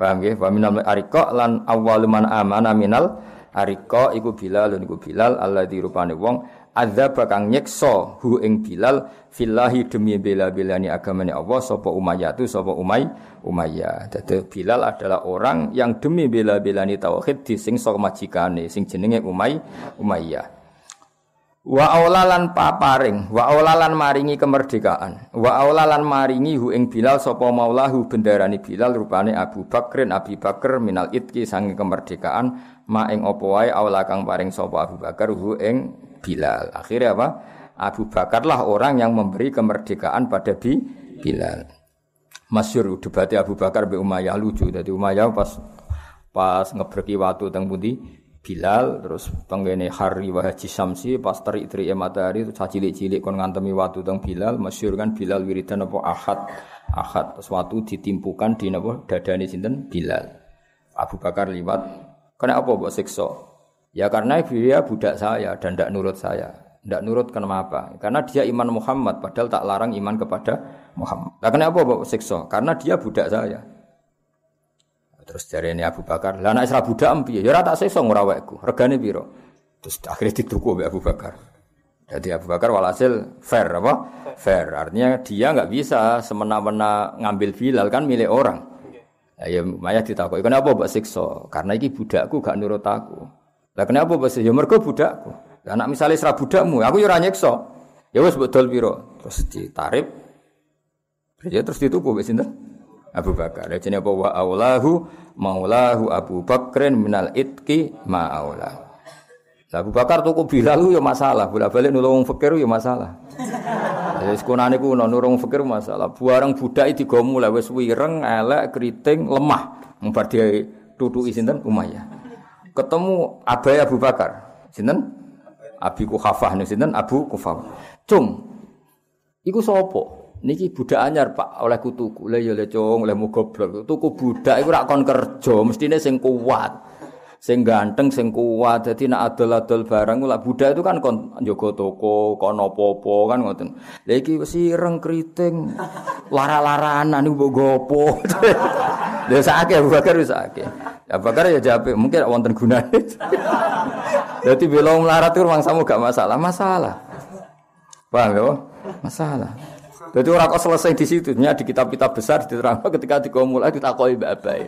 Paham nggih? Wa minal ariqa lan awwalu man amana minal ariqa iku Bilal iku Bilal alladzi rupane wong azab kang nyekso hu ing Bilal fillahi demi bela-belani agamane Allah sapa Umayyah tu sapa Umay Umayyah. Dadi Bilal adalah orang yang demi bela-belani tauhid disingso majikane sing jenenge Umay Umayyah. Wa aulalan paparing, wa aulalan maringi kemerdekaan. Wa aulalan maringi hu ing Bilal sapa maulahu bendarani Bilal rupane Abu Bakrin Abi Bakar minal itki sange kemerdekaan ma ing apa wae aula kang paring sapa Abu Bakar hu ing Bilal. Akhirnya apa? Abu Bakar lah orang yang memberi kemerdekaan pada Bi Bilal. Masyur debatnya Abu Bakar be Umayyah lucu. Jadi Umayyah pas pas ngebreki watu teng pundi? Bilal terus penggene hari wa haji samsi pas terik-terik matahari itu cilik-cilik kon ngantemi watu teng Bilal. Masyhur kan Bilal wiridan apa? Ahad. Ahad. Terus watu ditimpukan di napa dadane sinten? Bilal. Abu Bakar liwat. Kena apa mbok siksa ya karena dia budak saya dan tidak nurut saya tidak nurut kenapa karena dia iman Muhammad padahal tak larang iman kepada Muhammad nah, kenapa mbok siksa karena dia budak saya Terus dari ini Abu Bakar, lah anak Isra budak piye? Ya tak sesa ngurawekku. Regane piro? Terus akhirnya dituku oleh Abu Bakar. Jadi Abu Bakar walhasil fair apa? Fair. Artinya dia nggak bisa semena-mena ngambil Bilal kan milik orang. Ya, ya Maya ditakoki, "Kenapa mbok siksa?" Karena iki budakku gak nurut aku. Lah kenapa siksa? Ya mergo budakku. Lah anak misalnya Isra budakmu, aku ya ora nyiksa. Ya wis mbok dol? Terus ditarik. Ya terus dituku wis sinten? Abu Bakar. Jadi apa wa aulahu maulahu Abu Bakrin minal itki ma aulah. Abu Bakar tuku Bilal ya masalah, bolak-balik nulung fakir ya masalah. Wis kunane ku nulung fakir masalah. Buareng budak digo mulai wis wireng, elek, keriting, lemah. Mbar dia tutuki sinten Umayyah. Ketemu Abai Abu Bakar. Sinten? Abi Kuhafah nih sinten Abu Kuhafah. Cung. Iku sapa? niki budak anyar Pak oleh kutuku le ya le cung le goblok tuku budak iku rak kon kerja mestine sing kuat sing ganteng sing kuat. Dadi nek adol-adol barang lak budak itu kan njogo toko kon apa-apa kan ngoten. Lha iki wis ireng kriting lara-laranan niku mbok gopo. Lha sakake Bakar wis sakake. Abu Bakar ya jawab mungkin wonten gunane. Dadi belum melarat rumang samu gak masalah. Masalah. Paham ya masalah jadi orang kok selesai di situ, di kitab-kitab besar diterang ketika mulai ditakoi mbak abai.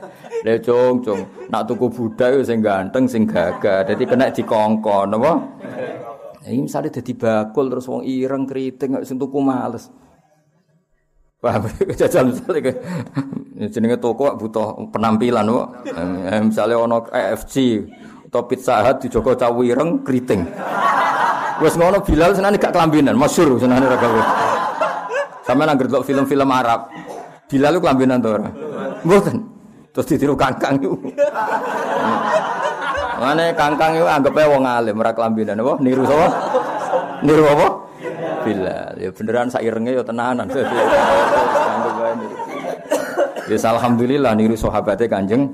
Le cong cong, nak tuku budaya sing ganteng sing gagah, jadi kena dikongkon, apa? Ini misalnya jadi bakul terus wong ireng keriting nggak sentuh males. Paham? Jajal misalnya ke jenenge toko butuh penampilan kok. Eh, misalnya ono AFC atau pizza hut di Joko Cawireng keriting. Wes ngono Bilal senane gak kelambinan, masyhur ra sama nang ngerti film-film Arab. Bilal lu kelambinan to ora? Mboten. Terus ditiru kangkang itu. Mane kangkang itu anggapnya wong alim ora kelambinan apa? Niru sapa? Niru apa? Bilal. Ya beneran sak irenge ya tenanan. Ya alhamdulillah niru sahabate Kanjeng.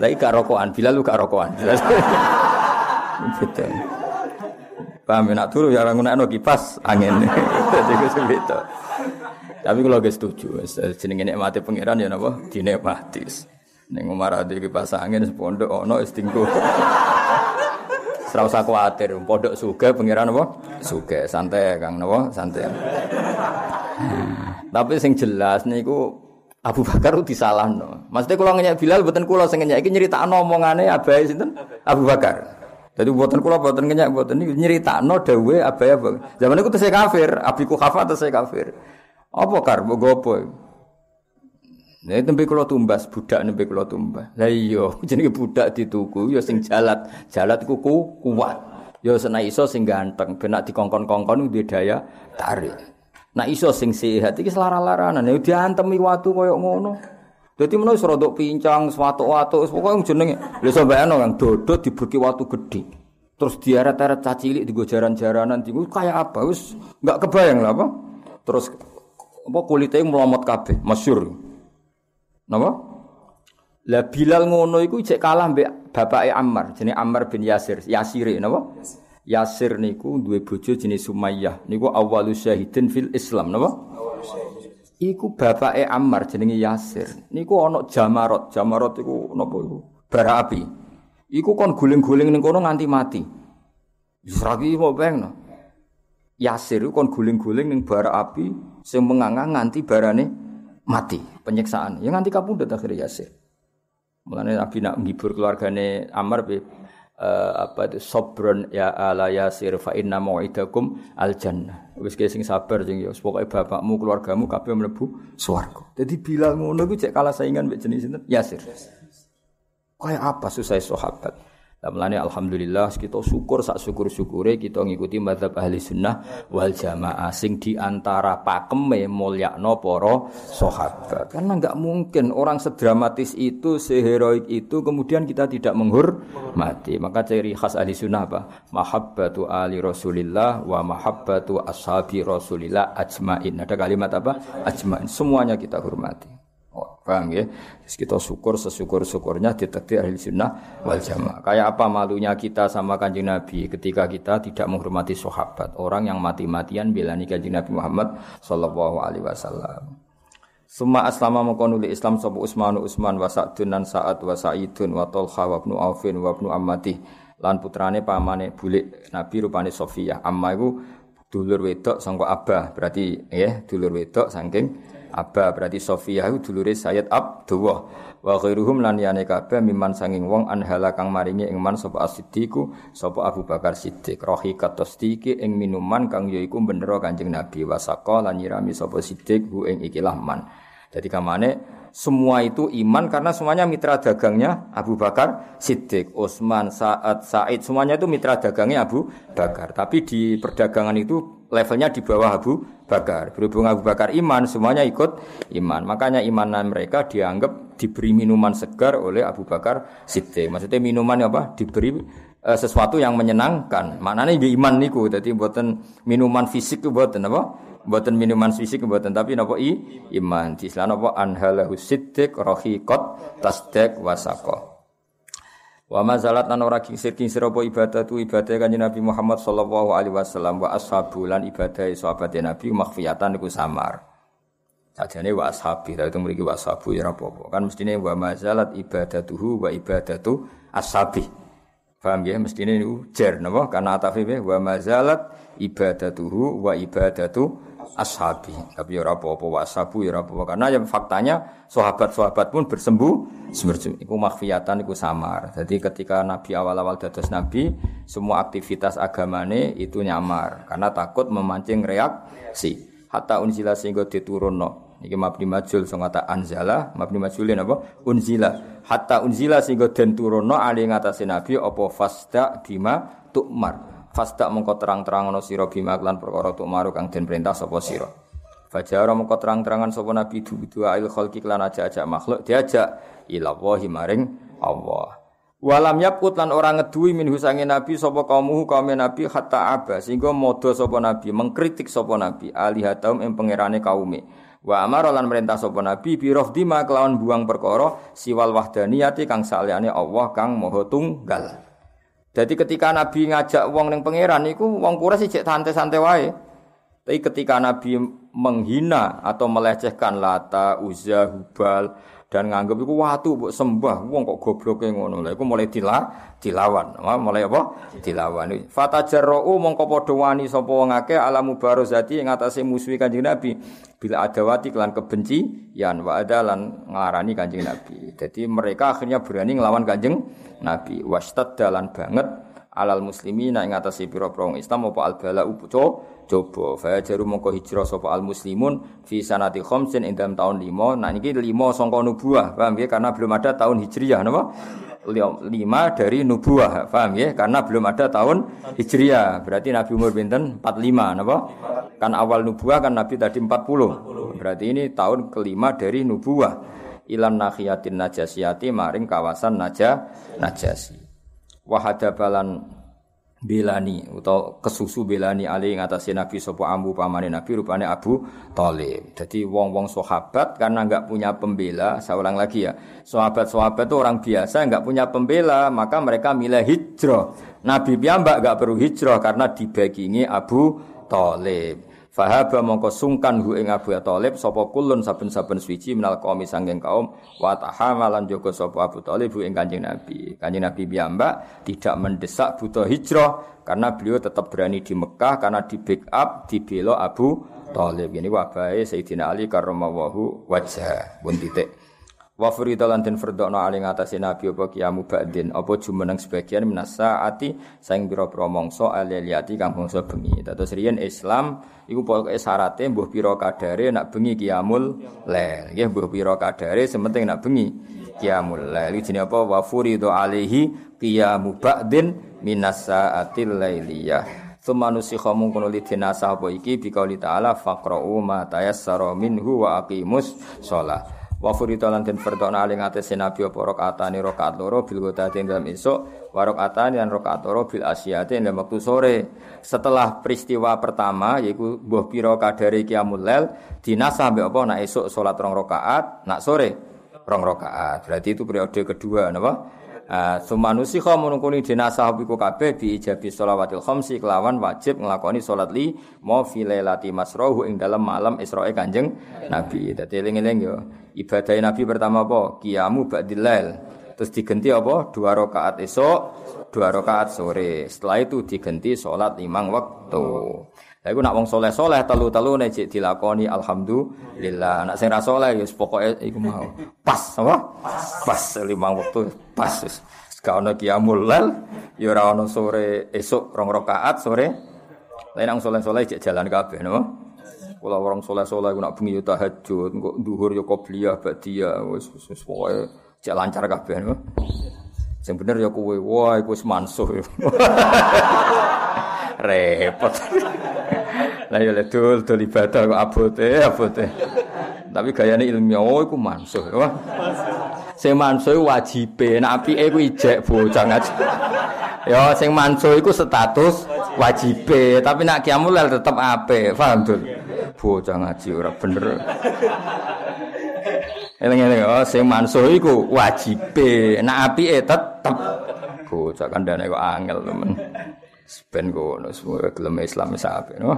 Lagi gak rokokan, Bilal lu gak rokokan. Gitu. Paham ya, nak turu ya orang no kipas angin. Jadi gue tapi kalau gak setuju, jenenge mati pangeran ya napa? Dinikmati. Ning Umar ade iki pas angin sepondok ono istingku. Ora usah pondok suge pangeran apa? Suge, santai Kang napa? Santai. Tapi sing jelas niku Abu Bakar itu disalahno. Maksudnya kalau ngeyak Bilal buatan kulo sing ngeyak iki nyeritakno omongane abai sinten? Abu Bakar. Jadi buatan kulo buatan ngeyak buatan ini nyeritakno dawe abai Abu. Zaman itu saya kafir, abiku kafir atau saya kafir. Apa kar mbok gopo? Nek tembe kula tumbas budak nembe kula tumbas. Lah iya, jenenge budak dituku ya sing jalat, jalat kuku kuat. Ya sena iso sing ganteng, ben nek dikongkon-kongkon duwe daya tarik. Nah iso sing sehat iki selara-laranan ya diantemi watu koyo ngono. Dadi menawa wis rada pincang, swatu-watu, wis pokoke jenenge. Lha sampeyan yang dodot diburki watu gedhe. Terus diaret-aret cacilik di jaran-jaranan di kayak apa? Wis enggak kebayang lah apa. Terus apa kulite melomot kabeh, masyhur. Napa? Lah Bilal ngono iku cek kalah mbek bapake Ammar, jenenge Ammar bin Yasir. Yasir napa? Yasir niku duwe bojo jenis Sumayyah. Niku awwalu syahidin fil Islam, napa? Iku bapake Ammar jenenge Yasir. Niku ana jamarot. Jamarot iku napa iku? Bara api. Iku kon guling-guling ning kono nganti mati. Wis rapi mau bengno. Yasir kon guling-guling ning bara api sing mengangang nganti barane mati, penyiksaan. Ya nganti kapundhut akhirnya Yasir. Mulane Nabi nak menghibur keluargane Amr be uh, apa itu sobron ya ala yasir fa inna mau'idakum al jannah. Wis sing sabar sing ya pokoke bapakmu keluargamu kabeh mlebu swarga. Dadi bilang ngono ku cek kalah saingan mek jenis sinten? Yasir. Kayak apa susah sahabat? Lah melane alhamdulillah kita syukur sak syukur-syukure kita ngikuti mazhab ahli sunnah wal jamaah sing di antara pakeme mulyakno para sahabat. Karena enggak mungkin orang sedramatis itu, seheroik itu kemudian kita tidak menghormati. Maka ciri khas ahli sunnah apa? Mahabbatu ali Rasulillah wa mahabbatu ashabi Rasulillah ajmain. Ada kalimat apa? Ajmain. Semuanya kita hormati. Paham ya? Terus kita syukur sesyukur-syukurnya ditakdir ahli sunnah wal jamaah. Kayak apa malunya kita sama kanjeng Nabi ketika kita tidak menghormati sahabat. Orang yang mati-matian belani kanjeng Nabi Muhammad sallallahu alaihi wasallam. Suma aslama mengkonuli Islam sapa Utsman Utsman wa Sa'dun nan Sa'ad wa Sa'idun wa Talha wa ibnu Aufin wa ibnu Ammati lan putrane pamane bulik Nabi rupane Sofia. Amma iku dulur wedok sangka Abah, berarti ya dulur wedok saking Abba berarti Sofia itu dulure Sayyid Abdullah. Wa ghairuhum lan yane kabeh miman sanging wong anhala kang maringi ing man sapa As-Siddiqu sapa Abu Bakar Siddiq. Rohi katostiki ing minuman kang yaiku bener Kanjeng Nabi. Wasaka lan nyirami sapa Siddiq hu ing ikilah man. Jadi kamane semua itu iman karena semuanya mitra dagangnya Abu Bakar Siddiq, Utsman, Sa'ad, Sa'id, semuanya itu mitra dagangnya Abu Bakar. Tapi di perdagangan itu levelnya di bawah Abu Bakar. Berhubung Abu Bakar iman, semuanya ikut iman. Makanya imanan mereka dianggap diberi minuman segar oleh Abu Bakar Siddiq. Maksudnya minuman apa? Diberi uh, sesuatu yang menyenangkan. Maknanya iman niku. Jadi buatan minuman fisik itu buatan apa? Buatan minuman fisik buatan tapi napa i iman. Di Islam napa anhalahu siddiq rahiqat tasdek wasaqah. Wa mazalat lan ora kingsir kingsir apa ibadah tu ibadah kanjeng Nabi Muhammad sallallahu alaihi wasallam wa ashabu lan ibadah sahabat Nabi makhfiyatan iku samar. Sajane wa ashabi ta itu mriki wa ashabu ya apa Kan mestine wa mazalat ibadatuhu wa ibadatu ashabi. Paham ya mestine niku jer napa karena atafi wa mazalat ibadatuhu wa ibadatu ashabi. Tapi ya apa-apa wasabu ya apa karena yang faktanya sahabat-sahabat pun bersembuh sembuh. Iku makhfiyatan iku samar. Jadi ketika Nabi awal-awal dados Nabi, semua aktivitas agamane itu nyamar karena takut memancing reaksi. Hatta unzila sehingga diturunno. Iki mabni majul sing kata anzala, mabni majulin apa? Unzila. Hatta unzila sehingga den turunno ali ngatasé Nabi apa fasda bima tukmar. Fasda mengko terang-terangono sira bima lan perkara tuk maru kang den perintah sapa sira. Fajara mengko terang-terangan sapa nabi du ail khalqi lan aja-aja makhluk diajak ila wahi maring Allah. Walam yaput lan orang ngedui minhu sange nabi sapa kaumuhu kaum nabi hatta aba sehingga modho sapa nabi mengkritik sapa nabi alihataum ing pangerane kaume. Wa amara lan merintah sapa nabi bi rafdima kelawan buang perkara siwal wahdaniyati kang saliyane Allah kang maha tunggal. Jadi ketika Nabi ngajak wong ning pangeran niku wong Quraisy cek santai-santai wae. Tapi ketika Nabi menghina atau melecehkan Lata, Uzza, Hubal dan nganggep iku watu mbok sembah, wong kok gobloke ngono. Lha iku mulai dila, dilawan. Mulai apa? Dilawan. Fatajarra'u mongko padha wani sapa wong akeh alamu barozati ing atase musuhi Kanjeng Nabi. Bila adawati kelan yan wa adalan ngarani Kanjeng Nabi. Jadi mereka akhirnya berani ngelawan Kanjeng Nabi. Wastad dalan banget alal muslimina ing atase pira-pira Islam apa al bala upo coba. Fa jaru mongko hijrah sapa al muslimun fi sanati khamsin ing dalam tahun 5 nah niki 5 sangka nubuah paham ya karena belum ada tahun hijriah napa? 5 dari nubuah paham ya karena belum ada tahun hijriah. Berarti Nabi umur pinten? 45 napa? Kan awal nubuah kan Nabi tadi 40 berarti ini tahun kelima dari nubuah ilam nahiyatin najasiyati maring kawasan naja najasi wahada balan belani atau kesusu belani ali ngatasi Nabi sopo ambu pamane Nabi rupane Abu Thalib. Jadi wong-wong sahabat karena nggak punya pembela, saya ulang lagi ya. Sahabat-sahabat itu orang biasa nggak punya pembela, maka mereka milih hijrah. Nabi piyambak nggak perlu hijrah karena dibagingi Abu Thalib. Fahaba mongko sungkan hu ing Abu Thalib sapa kulun saben-saben suci minal kaum kaum wa tahamalan joko sapa Abu Thalib hu ing Kanjeng Nabi. Kanjeng Nabi piyambak tidak mendesak butuh hijrah karena beliau tetap berani di Mekah karena di backup dibela Abu Thalib. Ini wabahe Sayyidina Ali karramallahu wajah. Pun titik. Wa furida lan den fardhono ali ngatasi nabi apa kiamu ba'din apa jumeneng sebagian minasa ati saing pira-pira mangsa aliyati kang bangsa bengi. Dados riyen Islam iku pokoke syarate mbuh pira kadare nak bengi kiamul lail. Nggih mbuh pira kadare sementing nak bengi kiamul lail. Iki jenenge apa wa furida alaihi qiyamu ba'din minasa atil lailiyah. Tsumma nusikha mungkun li dinasa apa iki bi ta'ala faqra'u ma tayassara minhu wa aqimus shalah. Wa furita lan den fardona aling atase nabi apa rakaatane rakaat loro bil ghadati dalam esuk wa rakaatane lan rakaat loro bil asyati dalam waktu sore. Setelah peristiwa pertama yaiku mbuh pira kadare qiyamul lail dinasah mbek apa nak esuk salat rong rakaat, nak sore rong rakaat. Berarti itu periode kedua napa? Uh, Sumanusi kau menungkuni dinasah biku kabeh bi ijabi sholawatil khamsi kelawan wajib ngelakoni sholat li mau filelati masrohu ing dalam malam Isra'i kanjeng Nabi. Dadi eling-eling yo ibadah Nabi pertama apa? Kiamu ba'dilail. Terus diganti apa? Dua rakaat esok, dua rakaat sore. Setelah itu diganti sholat limang waktu. Lah iku nak wong soleh-soleh telu-telu nek dilakoni alhamdulillah. Nak sing ra soleh ya pokoke iku mau. Pas apa? Pas limang waktu pas wis gak ono qiyamul lail ya ora sore esuk rong rakaat sore. Lain nang soleh-soleh cek jalan kabeh no kula orang soleh-soleh nak bengi yo tahajud kok dhuwur yo qobliyah ba'diyah wis wis pokoke lancar kabeh no sing bener ya kowe wah iku wis mansuh repot lah ya ledul dul ibadah kok abote abote tapi gayane ilmiah oh iku mansuh wah sing manso wajibe nek apike ku ijek bocah ngaji ya sing manso iku status wajibe tapi nek kiamul tetep apik paham tuh bocah ngaji ora bener. Eleng-eleng oh sing manso iku wajibe nek apike tetep. Bocah kandhane kok angel temen Ben ngono semua gelem Islam sape no.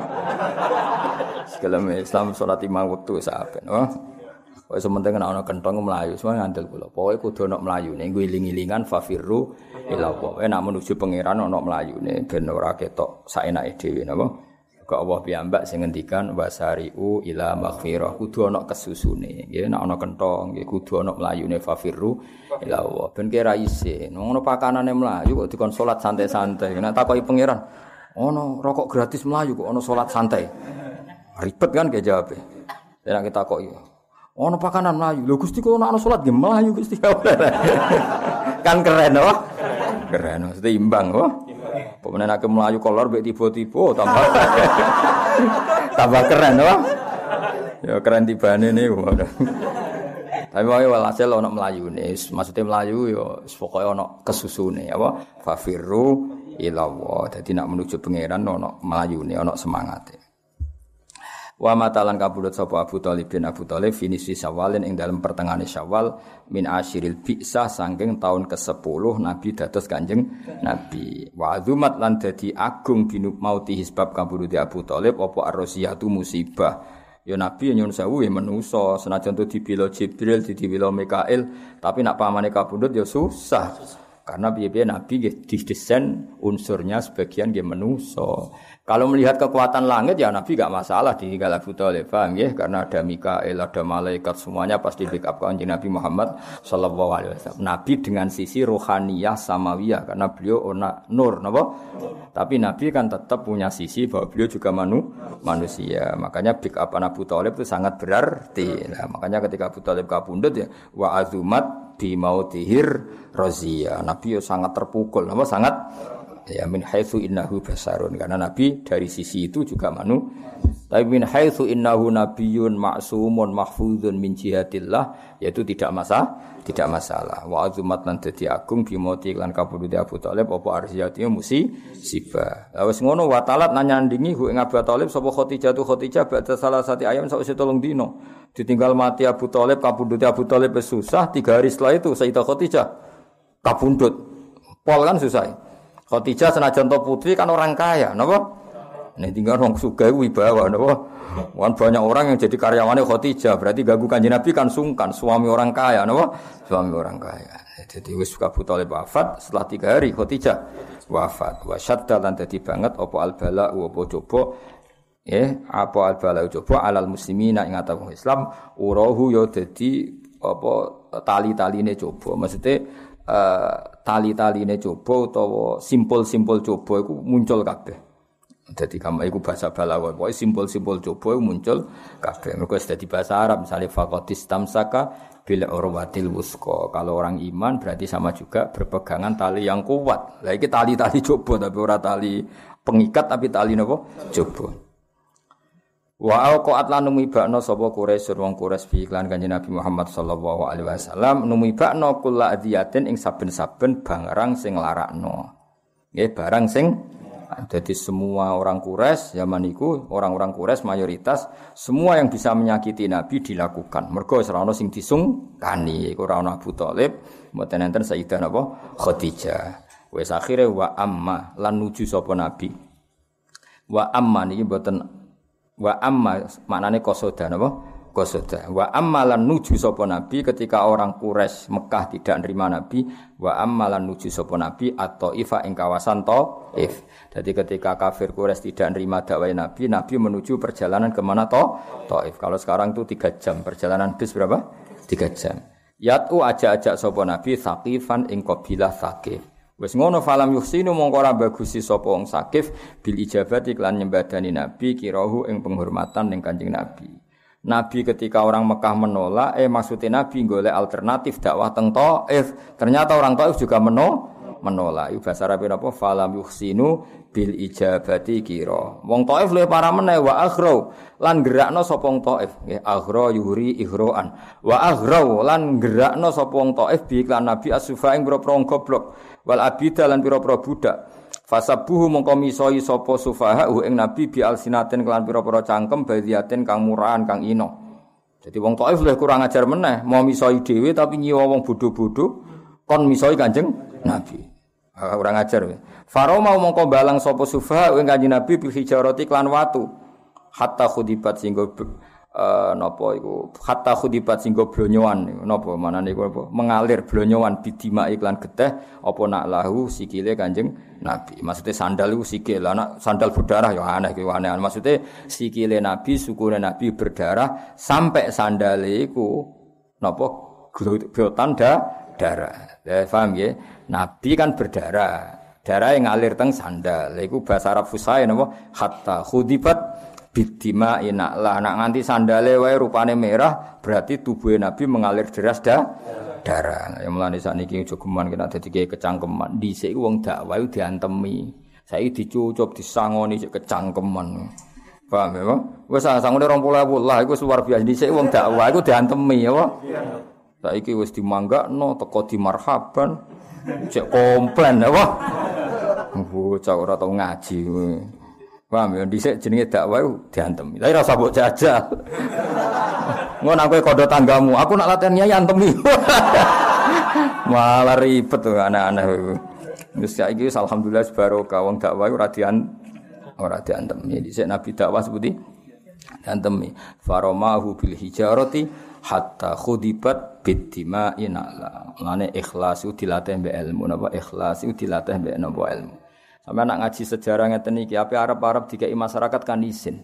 Gelem Islam salat lima waktu sape no. Pokoke sementing ana ana kentong mlayu, semua ngandel kula. Pokoke kudu ana mlayune, nggo iling-ilingan fafirru ila Allah. Nek menuju pangeran ana mlayune ben ora ketok saenake dhewe napa. Kok Allah piyambak sing ngendikan wasariu ila maghfirah kudu ana kesusune. Nggih nek ana kentong nggih kudu ana mlayune fafirru ila Allah. Ben kira isin. Ngono pakanane mlayu kok dikon salat santai-santai. Nek takoki pangeran, ono rokok gratis melayu kok ono salat santai. Ribet kan kayak jawabnya. Dan kita kok iya. Ono pakanan Melayu. Lho Gusti kok ana salat nggih Melayu Gusti. kan keren oh. Keren, mesti imbang oh. Pemenang aku Melayu kolor mbek tiba-tiba tambah tambah keren oh. Ya keren tibane niku. Tapi wae walhasil ana Melayu nih, maksudnya Melayu ya pokoke ana kesusune apa fafirru ila Allah. Dadi nak menuju pangeran ana Melayu nih, ana semangate. Wa matalan kabudut sapa Abu Thalib bin Abu Thalib finisi Syawalin ing dalam pertengahan Syawal min asyiril bi'sah saking tahun ke-10 Nabi dados Kanjeng Nabi. Wa azumat lan dadi agung binuk mauti sebab kabudut Abu Thalib apa arrosiyatu musibah. Ya Nabi nyun sewu ya menusa senajan tu dibila Jibril dibila Mikail tapi nak pamane kabudut ya susah. Karena biaya Nabi didesain unsurnya sebagian dia menuso. Kalau melihat kekuatan langit ya Nabi gak masalah di Abu Thalib, paham ya? Karena ada Mikael, ada malaikat semuanya pasti backup kanjeng Nabi Muhammad Shallallahu Alaihi Wasallam. Nabi dengan sisi rohaniyah samawiyah karena beliau ona nur, napa? Tapi Nabi kan tetap punya sisi bahwa beliau juga manu, manusia. Makanya backup Abu Thalib itu sangat berarti. Nah, makanya ketika Abu Thalib kabundut ya wa azumat bi mautihir rozia. Nabi ya sangat terpukul, napa? Sangat ya min haitsu innahu basarun. Karena nabi dari sisi itu juga manu tapi min haitsu innahu nabiyyun ma'sumun mahfuzun min jihatillah yaitu tidak masalah tidak masalah. Wa azumat lan dadi agung bimoti lan kabudute Abu Thalib apa arsiyati musi siba wis ngono wa talat nanyandingi hu ing Abu Thalib sapa Khadijah tu Khadijah ba'da salah sati ayam sawise tolong dino ditinggal mati Abu Thalib kabudute Abu Thalib susah tiga hari setelah itu Sayyidah Khadijah kabundut. Pol kan susah Khadijah senajan to putri kan orang kaya, napa? Nih tinggal orang suga wibawa, napa? Wan banyak orang yang jadi karyawannya Khadijah, berarti ganggu kanjeng Nabi kan sungkan, suami orang kaya, napa? Suami orang kaya. Jadi wis Abu Thalib wafat setelah tiga hari Khadijah wafat. Wa syadda lan banget apa al bala apa ya apa al bala alal muslimina ing atau Islam urahu ya dadi apa tali-taline coba. Maksudnya tali-taline coba utawa simpul-simpul coba iku muncul kabeh. Jadi kamu iku bahasa balawa, pokoknya simpul-simpul coba muncul kabeh. Mereka sudah di bahasa Arab, misalnya fakotis tamsaka bila urwatil wusko. Kalau orang iman berarti sama juga berpegangan tali yang kuat. Lah iki tali-tali coba tapi ora tali pengikat tapi tali nopo coba. Wa alqaat lan numibakno sapa Quraisy wong Quraisy fi iklan Kanjeng Nabi Muhammad sallallahu alaihi wasallam numibakno kula adiyatin ing saben-saben barang sing larakno. Nggih barang sing jadi semua orang Quraisy zaman itu orang-orang Quraisy mayoritas semua yang bisa menyakiti Nabi dilakukan. Mergo ora ono sing disungkani, iku ora ono Abu Thalib, mboten enten Sayyidah napa Khadijah. Wes akhire wa amma lan nuju sapa Nabi. Wa amma niki mboten Wa amma maknane kosoda napa? Kosoda. Wa amma lan nuju sapa nabi ketika orang Quraisy Mekah tidak nerima nabi, wa amma lan nuju sapa nabi atau ifa ing kawasan Taif. Jadi ketika kafir Quraisy tidak nerima dakwah nabi, nabi menuju perjalanan ke mana to? Taif. Kalau sekarang itu tiga jam, perjalanan bis berapa? Tiga jam. Yatu aja-ajak sapa nabi Saqifan ing kabilah Saqif. Wes ngono falam yuhsinu mongko ora bagusi sapa wong sakif bil ijabat iklan nyembadani nabi kirahu ing penghormatan ning Kanjeng Nabi. Nabi ketika orang Mekah menolak, eh maksudnya Nabi golek alternatif dakwah teng Taif. Ternyata orang Taif juga menolak menolak. Iku bahasa Arab napa? Falam yuhsinu bil ijabati kira. Wong Taif luwih para meneh wa aghra lan gerakno sapa wong Taif. Nggih, aghra yuhri ihroan. Wa aghra lan gerakno sapa wong Taif bi iklan Nabi asufa ing boro goblok. Wal abida lan pira-pira budak. Fasabuhu mongko misoi sapa sufaha ing Nabi bi alsinaten kelan pira-pira cangkem badiaten kang murahan kang ino. Jadi wong Taif luwih kurang ajar meneh, mau misoi dhewe tapi nyiwa wong bodho-bodho kon misoi Kanjeng Nabi. Orang ajar. Faro mau mongko balang sapa sufa ing kanjeng Nabi bil hijarati klan watu. Hatta khudibat singgo uh, napa iku hatta khudibat singgo blonyoan napa manane iku apa mengalir blonyoan bidima iklan geteh apa nak lahu sikile kanjeng Nabi. Maksudnya sandal iku sikil, anak sandal berdarah ya aneh aneh. Maksudnya sikile Nabi, sukune Nabi berdarah sampai sandale iku napa glotan darah. Ya paham ya? Nabi kan berdarah. Darah yang ngalir teng sandal. Iku bahasa Arab fusai napa? Hatta khudibat bidima inaklah. Nak nganti sandale wae rupane merah, berarti tubuh Nabi mengalir deras dah darah. Yang mulane sakniki jogeman kena dadi kecangkeman. Dhisik wong dakwah diantemi. Saiki dicucup disangoni kecangkeman. Paham ya, Wes sangone 20.000 lah iku luar biasa. Dhisik wong dakwah iku diantemi ya, Saiki wis dimanggakno teko di marhaban. Cek komplain apa? Bocah ora tau ngaji. Paham ya dhisik jenenge dakwah diantem. Tapi ora usah mbok jajal. Ngono aku kodo tanggamu, aku nak latihan nyai antemi. Malah ribet tuh anak-anak. Wis saiki alhamdulillah barokah wong dakwah ora dian ora diantemi. Dhisik Nabi dakwah seperti diantemi. Faromahu bil hijarati hatta khudibat bidima inala. Lane ikhlas itu dilatih mbek ilmu napa ikhlas itu dilatih mbek napa ilmu. Sampai nak ngaji sejarah ngeten iki ape Arab-Arab dikai masyarakat kan izin.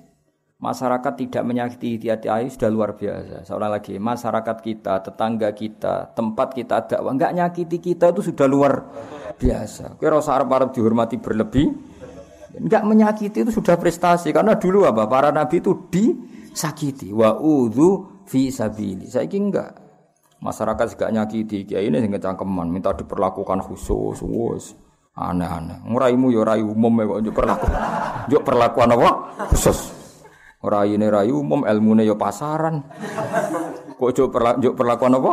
Masyarakat tidak menyakiti hati ayu sudah luar biasa. Seorang lagi, masyarakat kita, tetangga kita, tempat kita dakwah enggak nyakiti kita itu sudah luar biasa. Kira Arab-Arab dihormati berlebih, enggak menyakiti itu sudah prestasi karena dulu apa para nabi itu disakiti wa udhu fi sabili. Saiki enggak. Masyarakat juga nyakiti kiai ini sing kecangkeman minta diperlakukan khusus wis aneh-aneh. Nguraimu ya rai umum ya kok perlaku. Yo perlakuan apa? Khusus. Rai ini rai umum, ilmune ya pasaran. Kok jo perlakuan apa?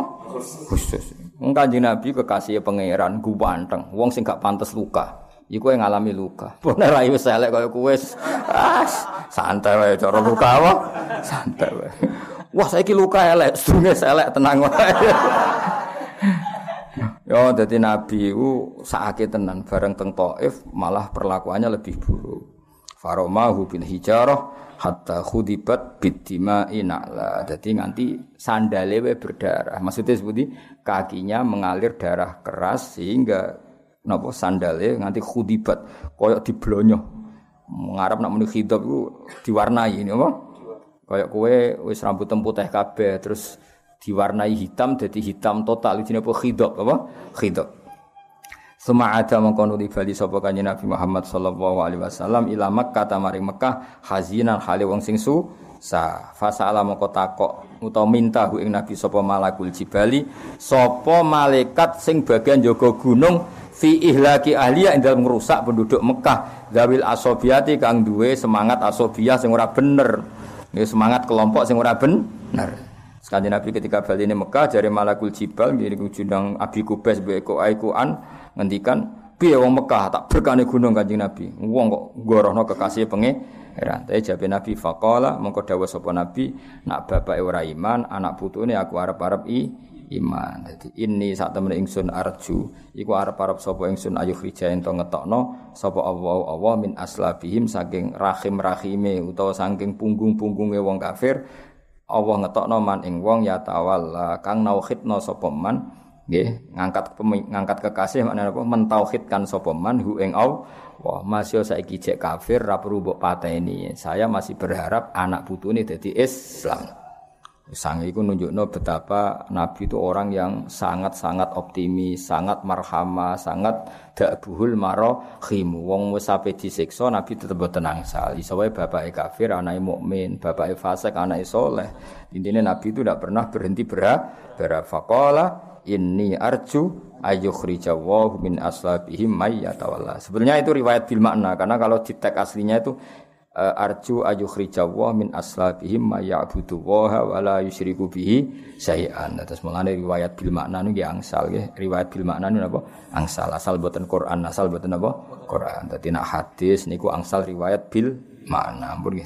Khusus. Kanjeng Nabi kekasih pangeran guwanteng, wong sing gak pantes luka. Iku yang ngalami luka. Pone rai wis elek kaya kowe. Ah, santai wae cara luka apa? Santai wae. Wah saiki luka elek, sunge elek tenang wae. Yo dadi nabi ku sakake tenan bareng teng Taif malah perlakuannya lebih buruk. Faromahu bil hijarah hatta khudibat bidima inala. Jadi nganti sandale we berdarah. Maksudnya seperti kakinya mengalir darah keras sehingga napa sandale nganti khudibat koyok diblonyo. Ngarep nak muni khidab iku diwarnai ini apa? Kayak kue wis rambut putih kabeh terus diwarnai hitam jadi hitam total ini apa khidab apa khidab Suma ada mengkono di bali sapa kanjeng Nabi Muhammad sallallahu alaihi wasallam ila Makkah tamari Mekah hazinan hale wong sing su sa fasala mongko takok utawa minta ing Nabi sapa malakul jibali sapa malaikat sing bagian jaga gunung fi ihlaki ahliya ing dalem ngrusak penduduk Mekah zawil asobiati kang duwe semangat asobiyah sing ora bener ini semangat kelompok sing ora bener. Sekali Nabi ketika balik ini Mekah dari Malakul Jibal jadi kujudang Abi Kubes beko Aikuan ngendikan piye wong Mekah tak berkane gunung Kanjeng Nabi. Wong kok gorohno kekasih pangeran. Tapi jabe Nabi faqala mengko dawuh sapa Nabi nak bapak ora iman, anak putune aku arep-arep i iman. Dadi ini sak temen ingsun arju iku arep-arep sapa ingsun ayuh rija ento ngetokno sapa Allah Allah min aslabihim saking rahim-rahime utawa saking punggung-punggunge wong kafir Allah ngetokno man ing wong ya tawalla kang nauhidna sapa man nggih ngangkat ngangkat kekasih maknane apa mentauhidkan sapa man hu ing Allah masih saiki cek kafir ra perlu mbok pateni saya masih berharap anak putune dadi Islam Sang itu nunjukno betapa Nabi itu orang yang sangat-sangat optimis, sangat marhama, sangat dak buhul maro khimu. Wong wis sampe disiksa Nabi tetep tenang sal. Iso wae bapake kafir, anake mukmin, bapake fasik, anake soleh. Intinya Nabi itu tidak pernah berhenti berharap. Berafaqala inni arju ayyukhrijawahu min aslabihim may yatawalla. Sebenarnya itu riwayat bil makna karena kalau di teks aslinya itu uh, arju ayukhrijawah min aslabihim ma ya'budu wa la yusyriku bihi syai'an. Terus mulane riwayat bil makna niku angsal nggih. Riwayat bil makna niku napa? Angsal asal boten Quran, asal boten napa? Quran. Dadi nak hadis niku angsal riwayat bil makna. Ampun nggih.